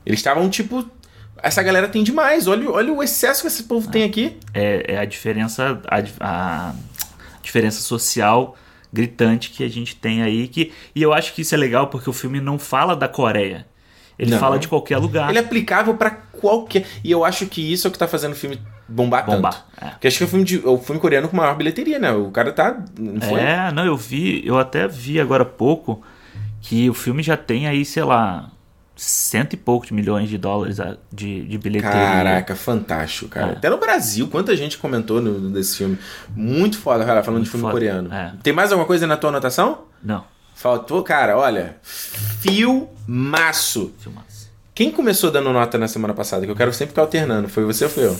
Eles estavam tipo. Essa galera tem demais. Olha, olha o excesso que esse povo tem aqui. É, é a diferença. A, a diferença social gritante que a gente tem aí. Que, e eu acho que isso é legal porque o filme não fala da Coreia. Ele Não. fala de qualquer lugar. Ele é aplicável pra qualquer. E eu acho que isso é o que tá fazendo o filme bombar, Bombar, tanto. é. Porque acho que é o filme, de, o filme coreano com maior bilheteria, né? O cara tá. Não foi? É, não, eu vi, eu até vi agora há pouco que o filme já tem aí, sei lá, cento e poucos milhões de dólares de, de bilheteria. Caraca, fantástico, cara. É. Até no Brasil, quanta gente comentou no- desse filme. Muito foda, cara, falando Muito de filme foda, coreano. é. Tem mais alguma coisa na tua anotação? Não, Faltou, cara, olha. Filmaço. filmaço. Quem começou dando nota na semana passada? Que eu quero sempre ficar alternando. Foi você ou foi eu?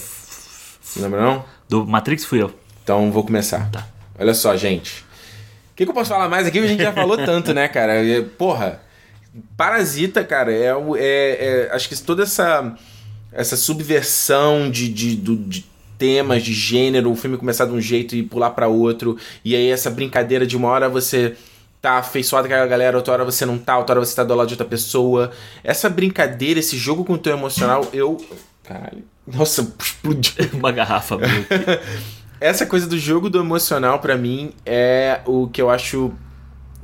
Não lembra não? Do Matrix fui eu. Então vou começar. Tá. Olha só, gente. O que, que eu posso falar mais aqui? A gente já falou tanto, né, cara? Porra, Parasita, cara, é, é, é- acho que toda essa essa subversão de, de, do- de temas, de gênero, o filme começar de um jeito e pular pra outro, e aí essa brincadeira de uma hora você tá afeiçoado com a galera, outra hora você não tá, outra hora você tá do lado de outra pessoa. Essa brincadeira, esse jogo com o teu emocional, eu. Caralho. Nossa, explodiu. Uma garrafa. Essa coisa do jogo do emocional, pra mim, é o que eu acho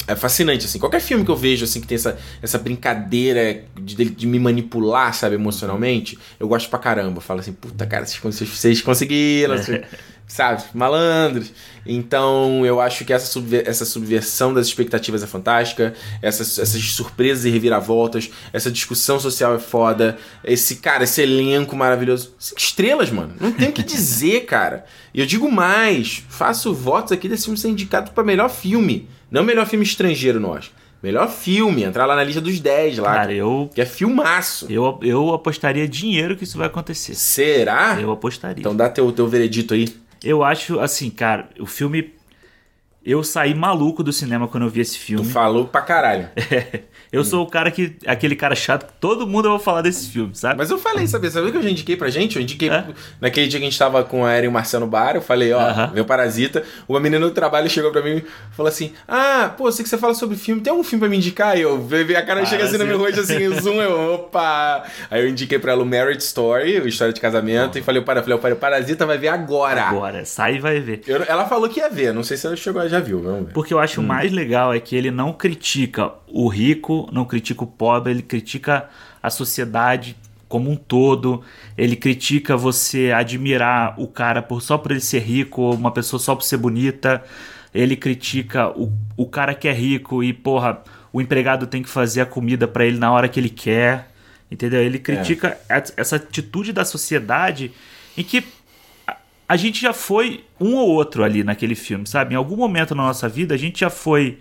é fascinante, assim. Qualquer filme que eu vejo, assim, que tem essa, essa brincadeira de, de me manipular, sabe, emocionalmente, eu gosto pra caramba. Eu falo assim, puta, cara, vocês, vocês, conseguiram, vocês- sabe, malandros. Então, eu acho que essa, subver- essa subversão das expectativas é fantástica, essas, essas surpresas e reviravoltas, essa discussão social é foda, esse, cara, esse elenco maravilhoso. Cinco estrelas, mano. Não tem o que dizer, cara. E eu digo mais, faço votos aqui desse filme ser indicado pra melhor filme. Não melhor filme estrangeiro Oscar. Melhor filme, entrar lá na lista dos 10 lá. Cara, eu, Que é filmaço. eu, eu apostaria dinheiro que isso vai acontecer. Será? Eu apostaria. Então dá teu, teu veredito aí. Eu acho, assim, cara, o filme. Eu saí maluco do cinema quando eu vi esse Tu filme. falou pra caralho. eu sou o cara que. aquele cara chato que todo mundo vai falar desse filme, sabe? Mas eu falei, sabe? Sabe o que eu já indiquei pra gente? Eu indiquei É? naquele dia que a gente tava com a Eren e o Marcelo no bar. Eu falei, ó, Aham. meu parasita. Uma menina do trabalho chegou pra mim e falou assim: Ah, pô, sei que você fala sobre filme. Tem algum filme pra me indicar? E eu a cara chega assim no meu rosto, assim, zoom, eu, opa. Aí eu indiquei pra ela o Marriage Story, o História de Casamento, e falei, para, falei, o Parasita vai ver agora. Agora, sai e vai ver. Eu- ela falou que ia ver, não sei se ela chegou, já viu, vamos ver. Porque eu Hum. acho o mais legal é que ele não critica o rico, não critica o pobre, ele critica a sociedade como um todo. Ele critica você admirar o cara por só por ele ser rico, ou uma pessoa só por ser bonita. Ele critica o, o cara que é rico e, porra, o empregado tem que fazer a comida pra ele na hora que ele quer. Entendeu? Ele critica a- essa atitude da sociedade em que a- a gente já foi um ou outro ali naquele filme, sabe? Em algum momento na nossa vida a gente já foi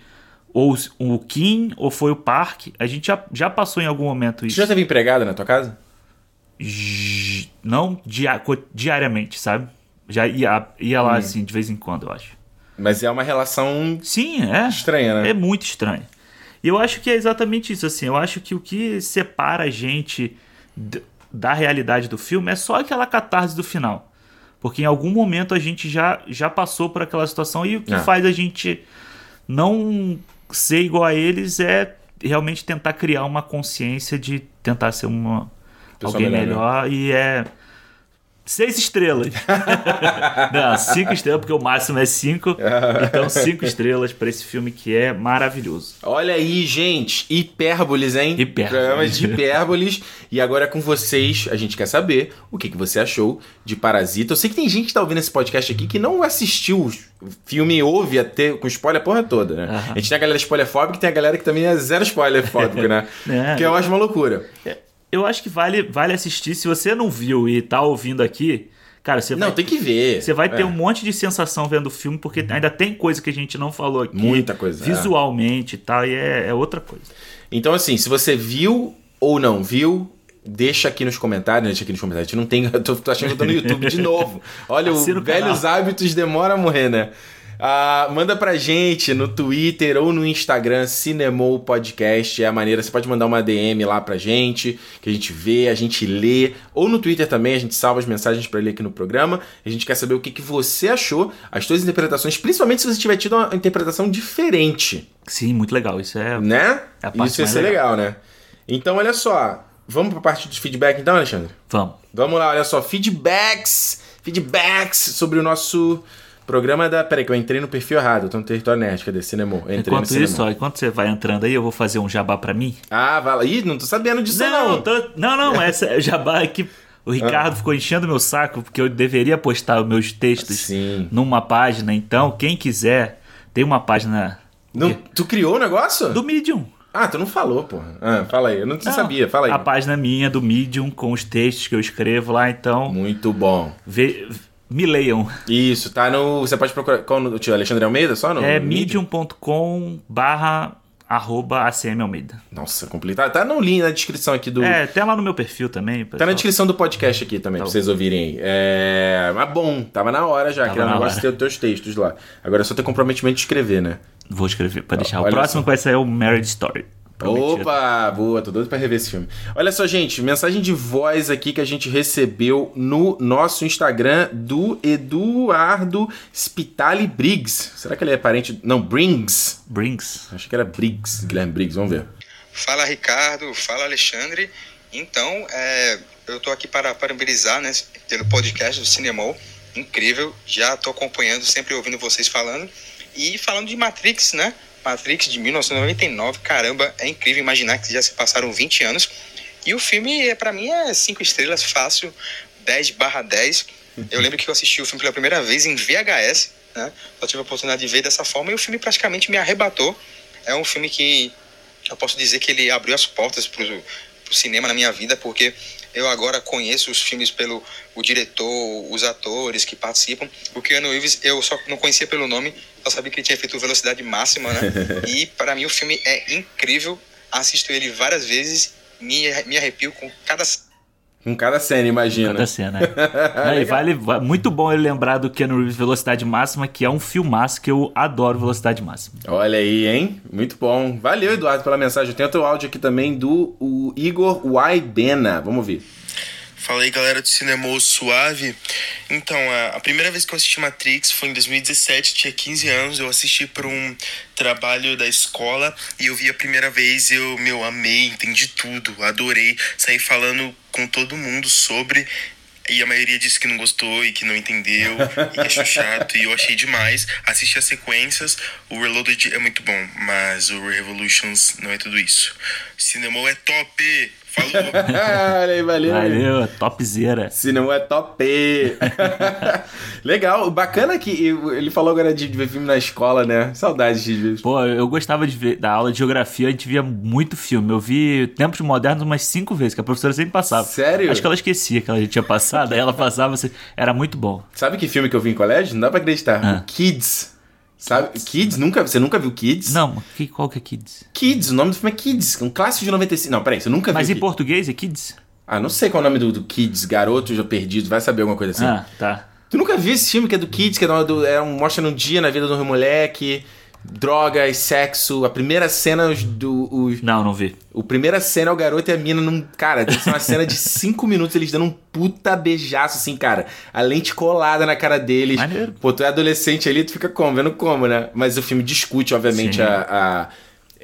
ou o Kim, ou foi o Park. A gente já, já passou em algum momento isso. Você já teve empregada na tua casa? Não diariamente, sabe? Já ia, ia lá, hum. assim, de vez em quando, eu acho. Mas é uma relação. Sim, é. Estranha, né? É muito estranha. E eu acho que é exatamente isso, assim. Eu acho que o que separa a gente da realidade do filme é só aquela catarse do final. Porque em algum momento a gente já, já passou por aquela situação e o que é. faz a gente não ser igual a eles é realmente tentar criar uma consciência de tentar ser uma alguém melhor, né? melhor né? e é Seis estrelas. Não, cinco estrelas, porque o máximo é cinco. Então, cinco estrelas para esse filme que é maravilhoso. Olha aí, gente. Hipérboles, hein? Hipérboles. Programa de hipérboles. e agora é com vocês. A gente quer saber o que, que você achou de Parasita. Eu sei que tem gente que tá ouvindo esse podcast aqui que não assistiu o filme ouve até com spoiler a porra toda, né? Uhum. A gente tem a galera spoilerfóbica e tem a galera que também é zero spoilerfóbico, né? é, que eu acho uma loucura. É eu acho que vale, vale assistir. Se você não viu e tá ouvindo aqui, cara, você Não, vai, tem que ver. Você vai ter é. um monte de sensação vendo o filme, porque ainda tem coisa que a gente não falou aqui. Muita coisa. É. Visualmente é. e tal, e é, é outra coisa. Então, assim, se você viu ou não viu, deixa aqui nos comentários, deixa aqui nos comentários. A gente não tem. Eu tô, tô achando que eu tô no YouTube de novo. Olha, o velhos hábitos demora a morrer, né? Ah, manda pra gente no Twitter ou no Instagram, Cinemou Podcast. É a maneira. Você pode mandar uma DM lá pra gente, que a gente vê, a gente lê. Ou no Twitter também, a gente salva as mensagens para ler aqui no programa. A gente quer saber o que, que você achou, as suas interpretações, principalmente se você tiver tido uma interpretação diferente. Sim, muito legal. Isso é. Né? É Isso ia ser legal. legal, né? Então, olha só. Vamos pra parte de feedback então, Alexandre? Vamos. Vamos lá, olha só. Feedbacks. Feedbacks sobre o nosso Programa da. Peraí, que eu entrei no perfil errado, eu tô no território nerd, cadê? Cinema. entrei enquanto no isso, ó, enquanto você vai entrando aí, eu vou fazer um jabá pra mim. Ah, vai lá. Ih, não tô sabendo disso, não. Não, tô... não, não, essa é jabá que. O Ricardo ah. ficou enchendo meu saco porque eu deveria postar os meus textos Sim. numa página. Então, quem quiser, tem uma página. Não, tu criou o negócio? Do Medium. Ah, tu não falou, porra. Ah, fala aí. Eu não, não sabia, fala aí. A página minha do Medium com os textos que eu escrevo lá, então. Muito bom. Vê, me leiam. Isso, tá no. Você pode procurar. Qual o tio Alexandre Almeida só? No, é medium.com barra arroba ACM Almeida. Nossa, complicado. Tá no link na descrição aqui do. É, tem lá no meu perfil também. Pessoal. Tá na descrição do podcast aqui também, tá pra vocês ouvirem aí. É. Mas bom, tava na hora já, tava que era um negócio de ter os teus textos lá. Agora é só ter comprometimento de escrever, né? Vou escrever, pra deixar. o próximo só. vai ser o Marriage Story. Prometido. Opa, boa, tô doido pra rever esse filme. Olha só, gente, mensagem de voz aqui que a gente recebeu no nosso Instagram do Eduardo Spitali Briggs. Será que ele é parente. Não, Briggs. Briggs. Acho que era Briggs, Guilherme Briggs, vamos ver. Fala, Ricardo. Fala, Alexandre. Então, é, eu tô aqui para parabenizar né, pelo podcast do Cinemol. Incrível, já tô acompanhando, sempre ouvindo vocês falando. E falando de Matrix, né? Matrix de 1999, caramba, é incrível imaginar que já se passaram 20 anos. E o filme, para mim, é 5 estrelas fácil, 10 barra 10. Eu lembro que eu assisti o filme pela primeira vez em VHS, né? Só tive a oportunidade de ver dessa forma e o filme praticamente me arrebatou. É um filme que eu posso dizer que ele abriu as portas para o cinema na minha vida, porque eu agora conheço os filmes pelo o diretor, os atores que participam. O Keanu Reeves eu só não conhecia pelo nome, só sabia que ele tinha feito velocidade máxima, né? e para mim o filme é incrível. Assisto ele várias vezes, me, me arrepio com cada com cada cena, imagina. Cada cena. É. e vale, muito bom ele lembrar do Keanu Reeves Velocidade Máxima, que é um filmaço que eu adoro Velocidade Máxima. Olha aí, hein? Muito bom. Valeu, Eduardo, pela mensagem. Tem outro áudio aqui também do o Igor Waibena. Vamos ouvir. Fala aí, galera do Cinema Suave. Então, a, primeira vez que eu assisti Matrix foi em 2017, tinha 15 anos. Eu assisti por um trabalho da escola e eu vi a primeira vez. Eu, meu, amei, entendi tudo, adorei. Saí falando com todo mundo sobre. E a maioria disse que não gostou e que não entendeu e que achou chato. e eu achei demais. Assisti as sequências. O Reloaded é muito bom, mas o Revolutions não é tudo isso. Cinema é top! Valeu, valeu. Valeu, topzera. Cinema é top. Legal, bacana que ele falou agora de ver filme na escola, né? Saudades de Pô, eu gostava de ver, da aula de geografia, a gente via muito filme. Eu vi Tempos Modernos umas cinco vezes, que a professora sempre passava. Sério? Acho que ela esquecia que ela já tinha passado, aí ela passava, era muito bom. Sabe que filme que eu vi em colégio? Não dá pra acreditar. Ah. Kids. Sabe? Kids? Kids? Nunca, você nunca viu Kids? Não, que, qual que é Kids? Kids, o nome do filme é Kids, um clássico de 95. Não, peraí, você nunca Mas viu. em português é Kids? Ah, não sei qual é o nome do, do Kids, Garoto já perdido, vai saber alguma coisa assim. Ah, tá. Tu nunca viu esse filme que é do Kids, que é, do, é um, mostra um dia na vida do moleque, drogas, sexo, a primeira cena os, do... Os, Não, não vi. o primeira cena é o garoto e a mina num... Cara, deve ser uma cena de 5 minutos, eles dando um puta beijaço, assim, cara. A lente colada na cara deles. Maneiro. Pô, tu é adolescente ali, tu fica como? Vendo como, né? Mas o filme discute, obviamente, Sim. a... a-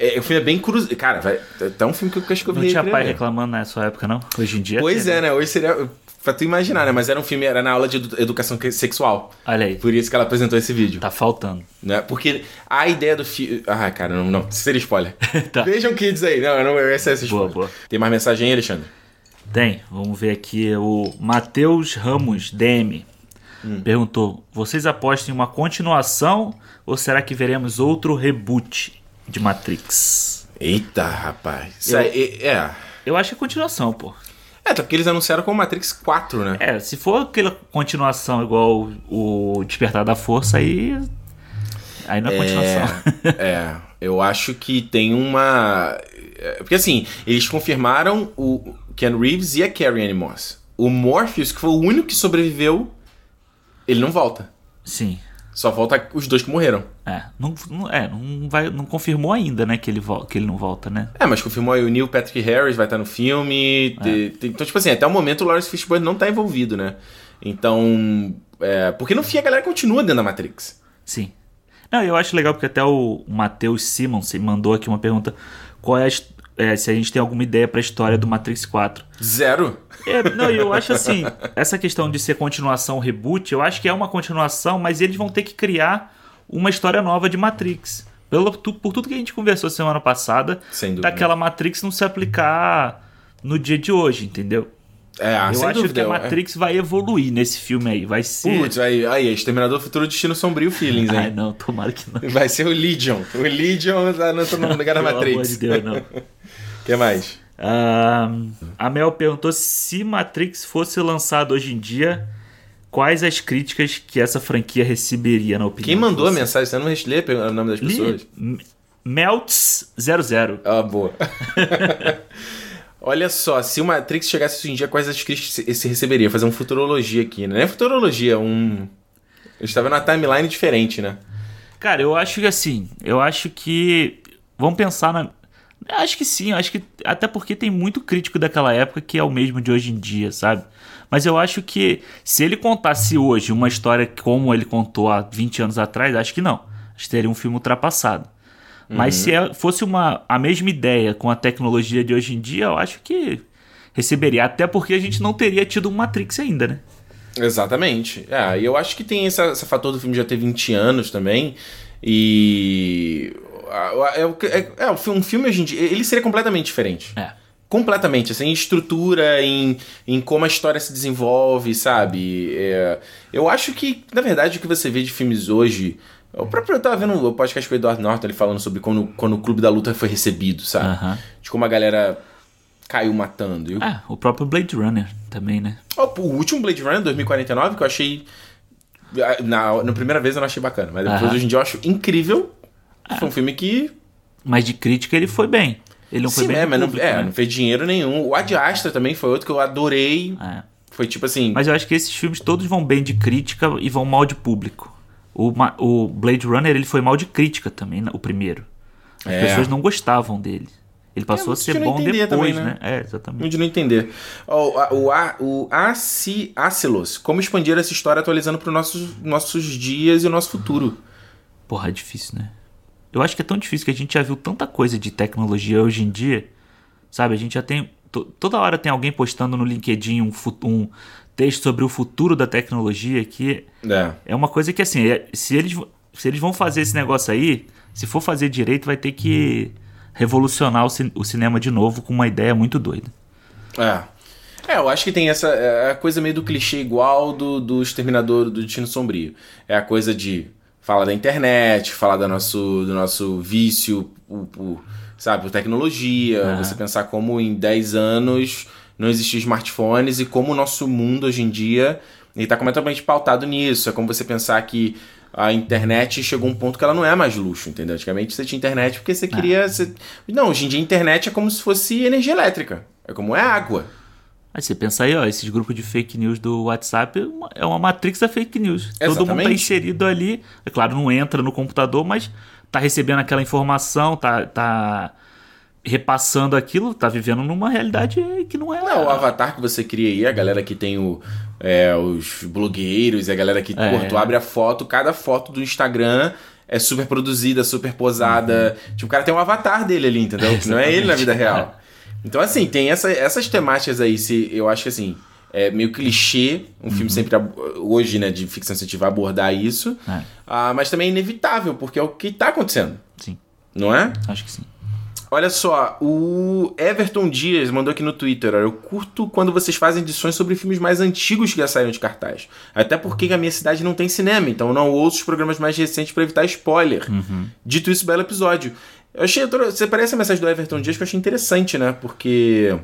é, o filme é bem cruz... Cara, vai... Tá um filme que eu acho que eu Não tinha pai né? reclamando na sua época, não? Hoje em dia. Pois tem, é, né? Hoje seria... Pra tu imaginar, né? Mas era um filme, era na aula de edu- educação sexual. Olha aí. Por isso que ela apresentou esse vídeo. Tá faltando. Né? Porque a ideia do filme. Ah, cara, não, não. Seria spoiler. Tá. Vejam Kids aí. Não, não, esse é esse Boa, spoiler. boa. Tem mais mensagem aí, Alexandre? Tem. Vamos ver aqui. O Matheus Ramos, DM, Hum. perguntou: Vocês apostam em uma continuação ou será que veremos outro reboot de Matrix? Eita, rapaz. Eu- aí, é. Eu acho que é continuação, pô. É, até porque eles anunciaram com o Matrix 4, né? É, se for aquela continuação igual o Despertar da Força, aí. Aí não é continuação. É, eu acho que tem uma. é, Porque assim, eles confirmaram o Ken Reeves e a Carrie Ann Moss. O Morpheus, que foi o único que sobreviveu, ele não volta. Sim. Só volta os dois que morreram. É, não, não- é, não, vai, não confirmou ainda, né, que ele, que ele não volta, né? É, mas confirmou aí o Neil Patrick Harris vai estar no filme. te- te- então, tipo assim, até o momento o Lawrence Fishburne não tá envolvido, né? Então. É, porque no fim a galera continua dentro da Matrix. Sim. Não, eu acho legal porque até o Matheus Simons mandou aqui uma pergunta: qual é, a, é, se a gente tem alguma ideia pra história do Matrix 4? Zero. É, não, eu acho assim, essa questão de ser continuação reboot, eu acho que é uma continuação, mas eles vão ter que criar uma história nova de Matrix. Pelo, por tudo que a gente conversou semana passada, daquela Matrix não se aplicar no dia de hoje, entendeu? É, eu sem acho dúvida. que a eu- Matrix vai evoluir nesse filme aí. Vai é. ser. Putz, aí, aí, Exterminador Futuro Destino Sombrio Feelings, Ai, hein? não, tomara que não. Vai ser o Legion. O Legion tá no, lugar da Pelo amor Matrix. de Deus, não. O que mais? Ah, a Mel perguntou se Matrix fosse lançado hoje em dia, quais as críticas que essa franquia receberia, na opinião Quem mandou a mensagem? Você não lê o nome das pessoas? Li- Melts00. Ah, boa. Olha só, se o Matrix chegasse hoje em dia, quais as críticas se receberia? Fazer um futurologia aqui, né? Não é futurologia, um. Eu estava numa timeline diferente, né? Cara, eu acho que assim, eu acho que. Vamos pensar na. Acho que sim, acho que. Até porque tem muito crítico daquela época que é o mesmo de hoje em dia, sabe? Mas eu acho que se ele contasse hoje uma história como ele contou há 20 anos atrás, acho que não. Acho que teria um filme ultrapassado. Mas se é- fosse uma, a mesma ideia com a tecnologia de hoje em dia, eu acho que receberia. Até porque a gente não teria tido um Matrix ainda, né? Exatamente. É, e eu acho que tem esse, fator do filme já ter 20 anos também. E. É, que- é, é, um filme hoje em dia. Ele seria completamente diferente. É. Completamente, assim, em estrutura, em, em como a história se desenvolve, sabe? É, eu acho que, na verdade, o que você vê de filmes hoje. O próprio eu tava vendo o podcast com o Edward Norton ele falando sobre quando, quando o Clube da Luta foi recebido, sabe? Aham. De como a galera caiu matando. E o- Ah, o próprio Blade Runner também, né? O último Blade Runner 2049 que eu achei. Na, na primeira vez eu não achei bacana, mas depois Aham. hoje em dia eu acho incrível. Foi um filme que. Mas de crítica ele foi bem. Ele não foi Sim, bem é, mas não, público, é, né? não fez dinheiro nenhum. O Ad Astra também foi outro que eu adorei. É. Foi tipo assim. Mas eu acho que esses filmes todos vão bem de crítica e vão mal de público. O, o Blade Runner ele foi mal de crítica também, o primeiro. As É. pessoas não gostavam dele. Ele passou a muitos ser bom depois, também, né? né? É, exatamente. Muito de não entender. O, a- o, a- o Aci- Acilos, como expandir essa história atualizando para os nossos, nossos dias e o nosso futuro? Porra, é difícil, né? Eu acho que é tão difícil que a gente já viu tanta coisa de tecnologia hoje em dia. Sabe, a gente já tem. to- toda hora tem alguém postando no LinkedIn um, um texto sobre o futuro da tecnologia que É. é uma coisa que assim, é- se eles, se eles vão fazer esse negócio aí, se for fazer direito, vai ter que revolucionar o, o cinema de novo com uma ideia muito doida. É. É, eu acho que tem essa é a coisa meio do clichê igual do, do Exterminador do Destino Sombrio. É a coisa de falar da internet, falar do nosso, do nosso vício por, por, sabe, por tecnologia, você pensar como em 10 anos não existiam smartphones e como o nosso mundo hoje em dia ele tá completamente pautado nisso. É como você pensar que a internet chegou a um ponto que ela não é mais luxo, entendeu? Antigamente você tinha internet porque você queria. É. Você... Não, hoje em dia a internet é como se fosse energia elétrica. É como é água. Aí você pensa aí, ó, esses grupos de fake news do WhatsApp é uma matrix da fake news. Exatamente. Todo mundo tá inserido ali. É claro, não entra no computador, mas tá recebendo aquela informação, tá, tá repassando aquilo, tá vivendo numa realidade que não é. Não, o avatar que você cria aí, a galera que tem o, é, os blogueiros, a galera que, é. pô, tu abre a foto, cada foto do Instagram é super produzida, super posada. Uhum. Tipo, o cara tem um avatar dele ali, entendeu? Que não é ele na vida real. Então, assim, tem essa, essas temáticas aí, se, eu acho que assim, é meio clichê, um uhum. filme sempre, hoje, né, de ficção científica abordar isso, é. ah, mas também é inevitável, porque é o que tá acontecendo. Sim. Não é? Acho que sim. Olha só, o Everton Dias mandou aqui no Twitter: Eu curto quando vocês fazem edições sobre filmes mais antigos que já saíram de cartaz. Até porque a minha cidade não tem cinema, então não ouço os programas mais recentes para evitar spoiler. Uhum. Dito isso, belo episódio. Eu achei. Você parece a mensagem do Everton Dias que eu achei interessante, né? Porque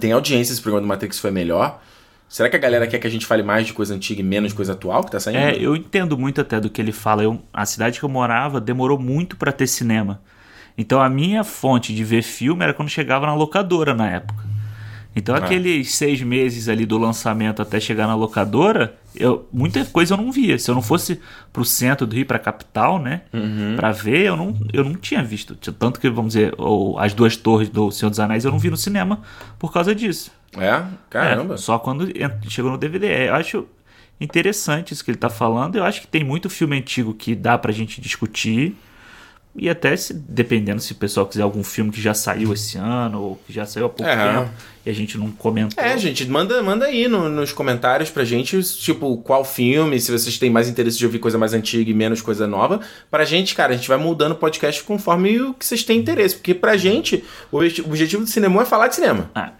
tem audiência, esse programa do Matrix foi melhor. Será que a galera quer que a gente fale mais de coisa antiga e menos de coisa atual que tá saindo? É, eu entendo muito até do que ele fala. Eu, a cidade que eu morava demorou muito para ter cinema. Então a minha fonte de ver filme era quando chegava na locadora na época. Então, ah. aqueles seis meses ali do lançamento até chegar na locadora, eu, muita coisa eu não via. Se eu não fosse pro centro do Rio, pra capital, né? Uhum. Pra ver, eu não, eu não tinha visto. Tanto que, vamos dizer, ou, as duas torres do Senhor dos Anéis eu não vi no cinema por causa disso. É? Caramba. É, só quando chegou no DVD. Eu acho interessante isso que ele tá falando. Eu acho que tem muito filme antigo que dá pra gente discutir. E até se, dependendo se o pessoal quiser algum filme que já saiu esse ano ou que já saiu há pouco é. tempo e a gente não comentou. É, gente, manda, manda aí no, nos comentários pra gente, tipo, qual filme, se vocês têm mais interesse de ouvir coisa mais antiga e menos coisa nova. Pra gente, cara, a gente vai mudando o podcast conforme o que vocês têm interesse. Porque pra gente, o objetivo do cinema é falar de cinema. Ah.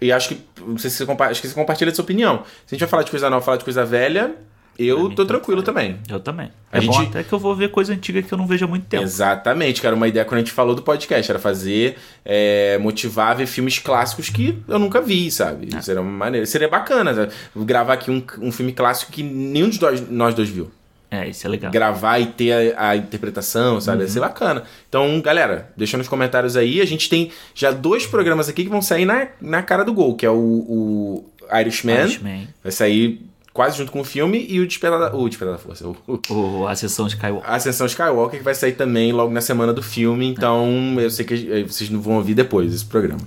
E acho que, não sei se você, acho que você compartilha a sua opinião. Se a gente vai falar de coisa nova, falar de coisa velha, eu tô tranquilo também. Eu também. A é gente... bom até que eu vou ver coisa antiga que eu não vejo há muito tempo. Exatamente, cara. Uma ideia quando a gente falou do podcast era fazer, é, motivar a ver filmes clássicos que eu nunca vi, sabe? É. Seria uma maneira. Seria bacana sabe? gravar aqui um, um filme clássico que nenhum de nós, nós dois viu. É, isso é legal. Gravar e ter a, a interpretação, sabe? Uhum. Ia ser bacana. Então, galera, deixa nos comentários aí. A gente tem já dois programas aqui que vão sair na, na cara do gol, que é o, o Irishman. Irishman. Vai sair quase junto com o filme, e o Despertar da, o Despertar da Força. O, o, a Ascensão Skywalker. A Ascensão Skywalker, que vai sair também logo na semana do filme, então é. eu sei que eh, vocês não vão ouvir depois esse programa.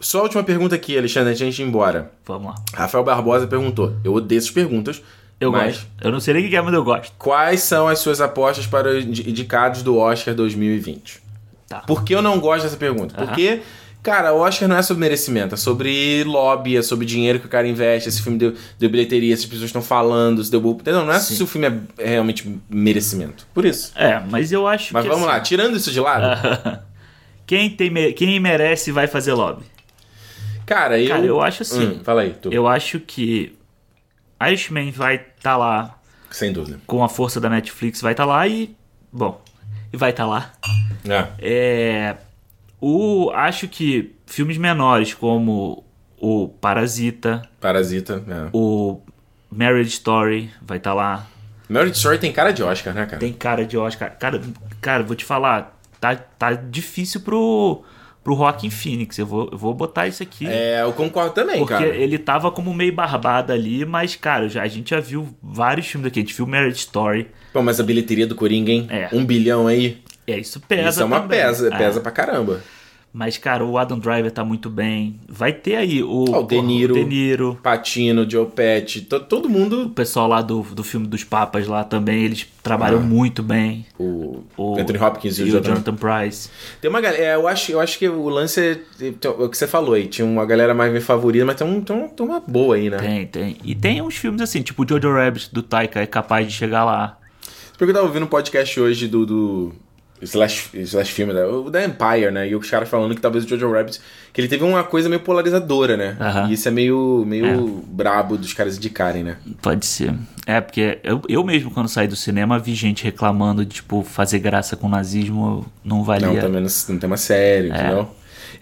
Só a última pergunta aqui, Alexandre, antes de a gente ir embora. Vamos lá. Rafael Barbosa perguntou: Eu odeio essas perguntas. Eu mas gosto. Eu não sei nem o que é, mas eu gosto. Quais são as suas apostas para os indicados do Oscar 2020? Tá. Por que eu não gosto dessa pergunta? Uh -huh. Cara, o Oscar não é sobre merecimento, é sobre lobby, é sobre dinheiro que o cara investe. Esse filme deu, deu bilheteria, as pessoas estão falando, se deu. Não, não é Sim. se o filme é realmente merecimento. Por isso. É, mas eu acho mas que. Mas vamos assim... lá, tirando isso de lado. quem, tem, quem merece vai fazer lobby. Cara, eu. Cara, eu acho assim. Hum, fala aí, tu. Eu acho que. Irishman vai estar tá lá. Sem dúvida. Com a força da Netflix, vai estar tá lá e. Bom. E vai estar tá lá. É. É o, acho que filmes menores como o Parasita. Parasita, é. O Marriage Story vai estar tá lá. Marriage Story tem cara de Oscar, né, cara? Tem cara de Oscar. Cara, cara vou te falar, tá, tá difícil pro, pro Rockin' Phoenix. Eu vou, eu vou botar isso aqui. É, eu concordo também, porque cara. Porque ele tava como meio barbado ali, mas, cara, já, a gente já viu vários filmes aqui. A gente viu Marriage Story. Pô, mas a bilheteria do Coringa, hein? É. Um bilhão aí. É, isso pesa. Isso é uma também. pesa, é. pesa pra caramba. Mas, cara, o Adam Driver tá muito bem. Vai ter aí o, oh, o De Niro, o De Niro. Patino, Joe Pesci, to, todo mundo. O pessoal lá do, do filme dos Papas lá também, eles trabalham ah, muito bem. O, o Anthony Hopkins e o, Jonathan. Jonathan Price. Tem uma galera, é, eu acho, eu acho que o lance é, é o que você falou aí, tinha uma galera mais minha favorita, mas tem, um, tem, uma boa aí, né? Tem, tem. E tem uns filmes assim, tipo o Jojo Rabbit do Taika é capaz de chegar lá. Porque eu tava ouvindo um podcast hoje do, do slash, slash filme da, da Empire, né? E os caras falando que talvez o Jojo Rabbit que ele teve uma coisa meio polarizadora, né? E isso é meio, meio é. brabo dos caras indicarem, né? Pode ser. É, porque eu, eu mesmo, quando saí do cinema, vi gente reclamando de, tipo, fazer graça com o nazismo não valia. Não, também não, não tem uma série, é. entendeu?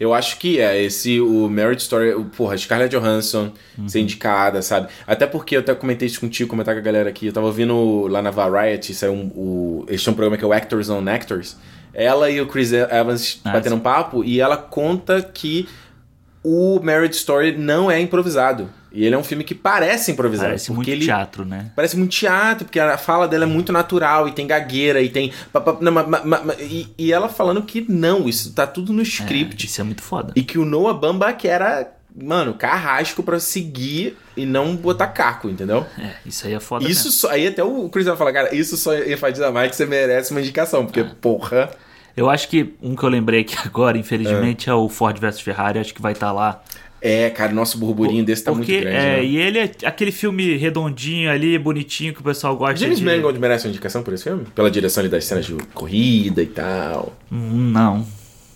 Eu acho que é esse, o Merit Story, o, porra, Scarlett Johansson uhum. ser indicada, sabe? Até porque eu até comentei isso contigo, comentar com a galera aqui. Eu tava ouvindo lá na Variety, saiu um, o, eles um programa que é o Actors on Actors. Ela e o Chris Evans ah, batendo um papo e ela conta que o Marriage Story não é improvisado. E ele é um filme que parece improvisado. Parece muito ele teatro, né? Parece muito teatro, porque a fala dela é muito natural e tem gagueira e tem. E, ela falando que não, isso tá tudo no script. É, isso é muito foda. E que o Noah Bamba que era, mano, carrasco para seguir e não botar caco, entendeu? É, isso aí é foda. Isso só, aí até o Chris vai falar, cara, isso só enfatiza mais que você merece uma indicação, porque, ah. porra. Eu acho que um que eu lembrei aqui agora, infelizmente, é, é o Ford vs Ferrari, acho que vai estar tá lá. É, cara, nosso burburinho desse tá Porque, muito grande. É, né? e ele é aquele filme redondinho ali, bonitinho, que o pessoal gosta James de... Mangold merece uma indicação por esse filme? Pela direção ali das cenas de corrida e tal. Hum, não.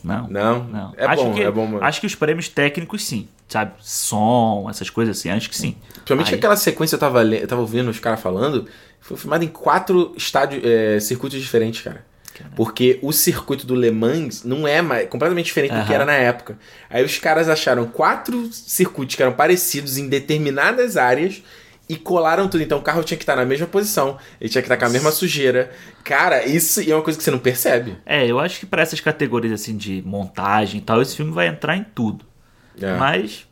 Não. Não? Não. É acho bom, que, é bom. Mano. Acho que os prêmios técnicos, sim. Sabe? Som, essas coisas assim, acho que sim. Principalmente Aí... aquela sequência eu tava, eu tava ouvindo os caras falando, foi filmado em quatro estádios, é, circuitos diferentes, cara. Porque o circuito do Le Mans não é mais, completamente diferente uhum. do que era na época. Aí os caras acharam quatro circuitos que eram parecidos em determinadas áreas e colaram tudo. Então o carro tinha que estar na mesma posição, ele tinha que estar com a mesma sujeira. Cara, isso é uma coisa que você não percebe. É, eu acho que para essas categorias assim de montagem e tal, esse filme vai entrar em tudo. É. Mas,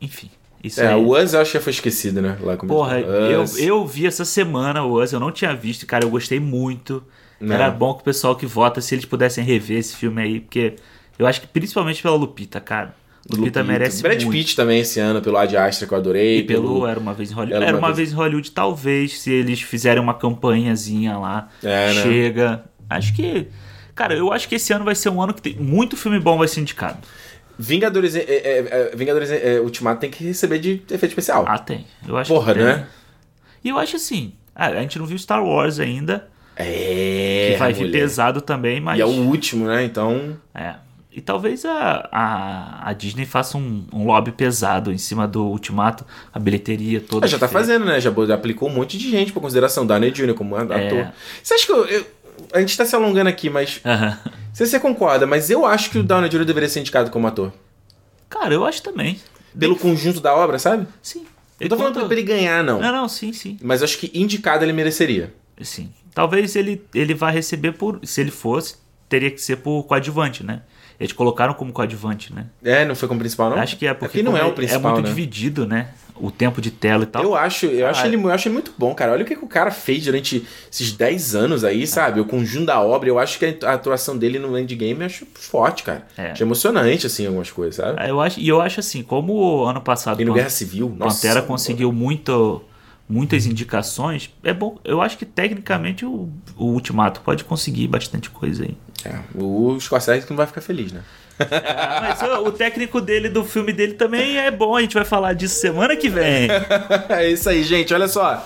enfim. Isso é, aí... o Us eu acho que foi esquecido, né? Lá Porra, eu, eu vi essa semana o Us, eu não tinha visto, cara, eu gostei muito. Não. Era bom que o pessoal que vota, se eles pudessem rever esse filme aí, porque eu acho que principalmente pela Lupita, cara. Lupita, Lupita. merece Brad muito. Pitt também esse ano, pelo Ad Astra que eu adorei. E pelo, pelo... Era Uma Vez em Hollywood. Era, uma, vez... em Hollywood, talvez, se eles fizerem uma campanhazinha lá. É, né? chega. Acho que... Cara, eu acho que esse ano vai ser um ano que tem muito filme bom vai ser indicado. Vingadores, é, é, é, Vingadores é, Ultimato tem que receber de efeito especial. Ah, tem. Eu acho Porra, que tem. né? E eu acho assim. Ah, a gente não viu Star Wars ainda. É. Que vai vir pesado também, mas. E é o último, né? Então. É. E talvez a, a, a Disney faça um, um lobby pesado em cima do Ultimato, a bilheteria toda. É, já tá fazendo, né? Já aplicou um monte de gente pra consideração. Downey Jr. como é. ator. Você acha que eu, eu, a gente tá se alongando aqui, mas. Uh -huh. Se você concorda, mas eu acho que o Downey Jr. deveria ser indicado como ator. Cara, eu acho também. Pelo Bem... conjunto da obra, sabe? Sim. Eu tô falando pra ele ganhar, não. Não, não, sim, sim. Mas acho que indicado ele mereceria. Sim. Talvez ele, ele vá receber por. Se ele fosse, teria que ser por coadjuvante, né? Eles colocaram como coadjuvante, né? É, não foi como principal, não? Acho que é porque Aqui não é o principal. É muito né? dividido, né? O tempo de tela e tal. Eu acho, eu, ah, acho ele, eu acho ele muito bom, cara. Olha o que, que o cara fez durante esses 10 anos aí, sabe? O conjunto da obra. Eu acho que a atuação dele no endgame eu acho forte, cara. É. Acho emocionante, assim, algumas coisas, sabe? É, eu acho, e eu acho assim, como ano passado. E no Guerra Civil, nossa. Pantera conseguiu muito muitas indicações, é bom. Eu acho que tecnicamente o, o Ultimato pode conseguir bastante coisa aí. É, o Scorsese não vai ficar feliz, né? É, mas o, o, técnico dele do filme dele também é bom. A gente vai falar disso semana que vem. é isso aí, gente. Olha só.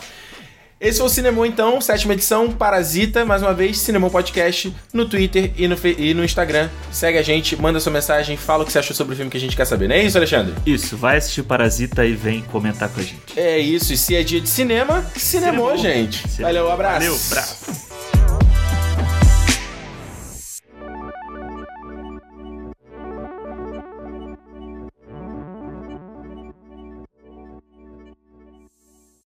Esse foi o Cinemon, então, sétima edição, Parasita, mais uma vez, Cinemon Podcast no Twitter e no, e no Instagram. Segue a gente, manda sua mensagem, fala o que você achou sobre o filme que a gente quer saber, não é isso, Alexandre? Isso, vai assistir Parasita e vem comentar com a gente. É isso, e se é dia de cinema, cinemou, gente. Valeu, um abraço. Valeu, abraço.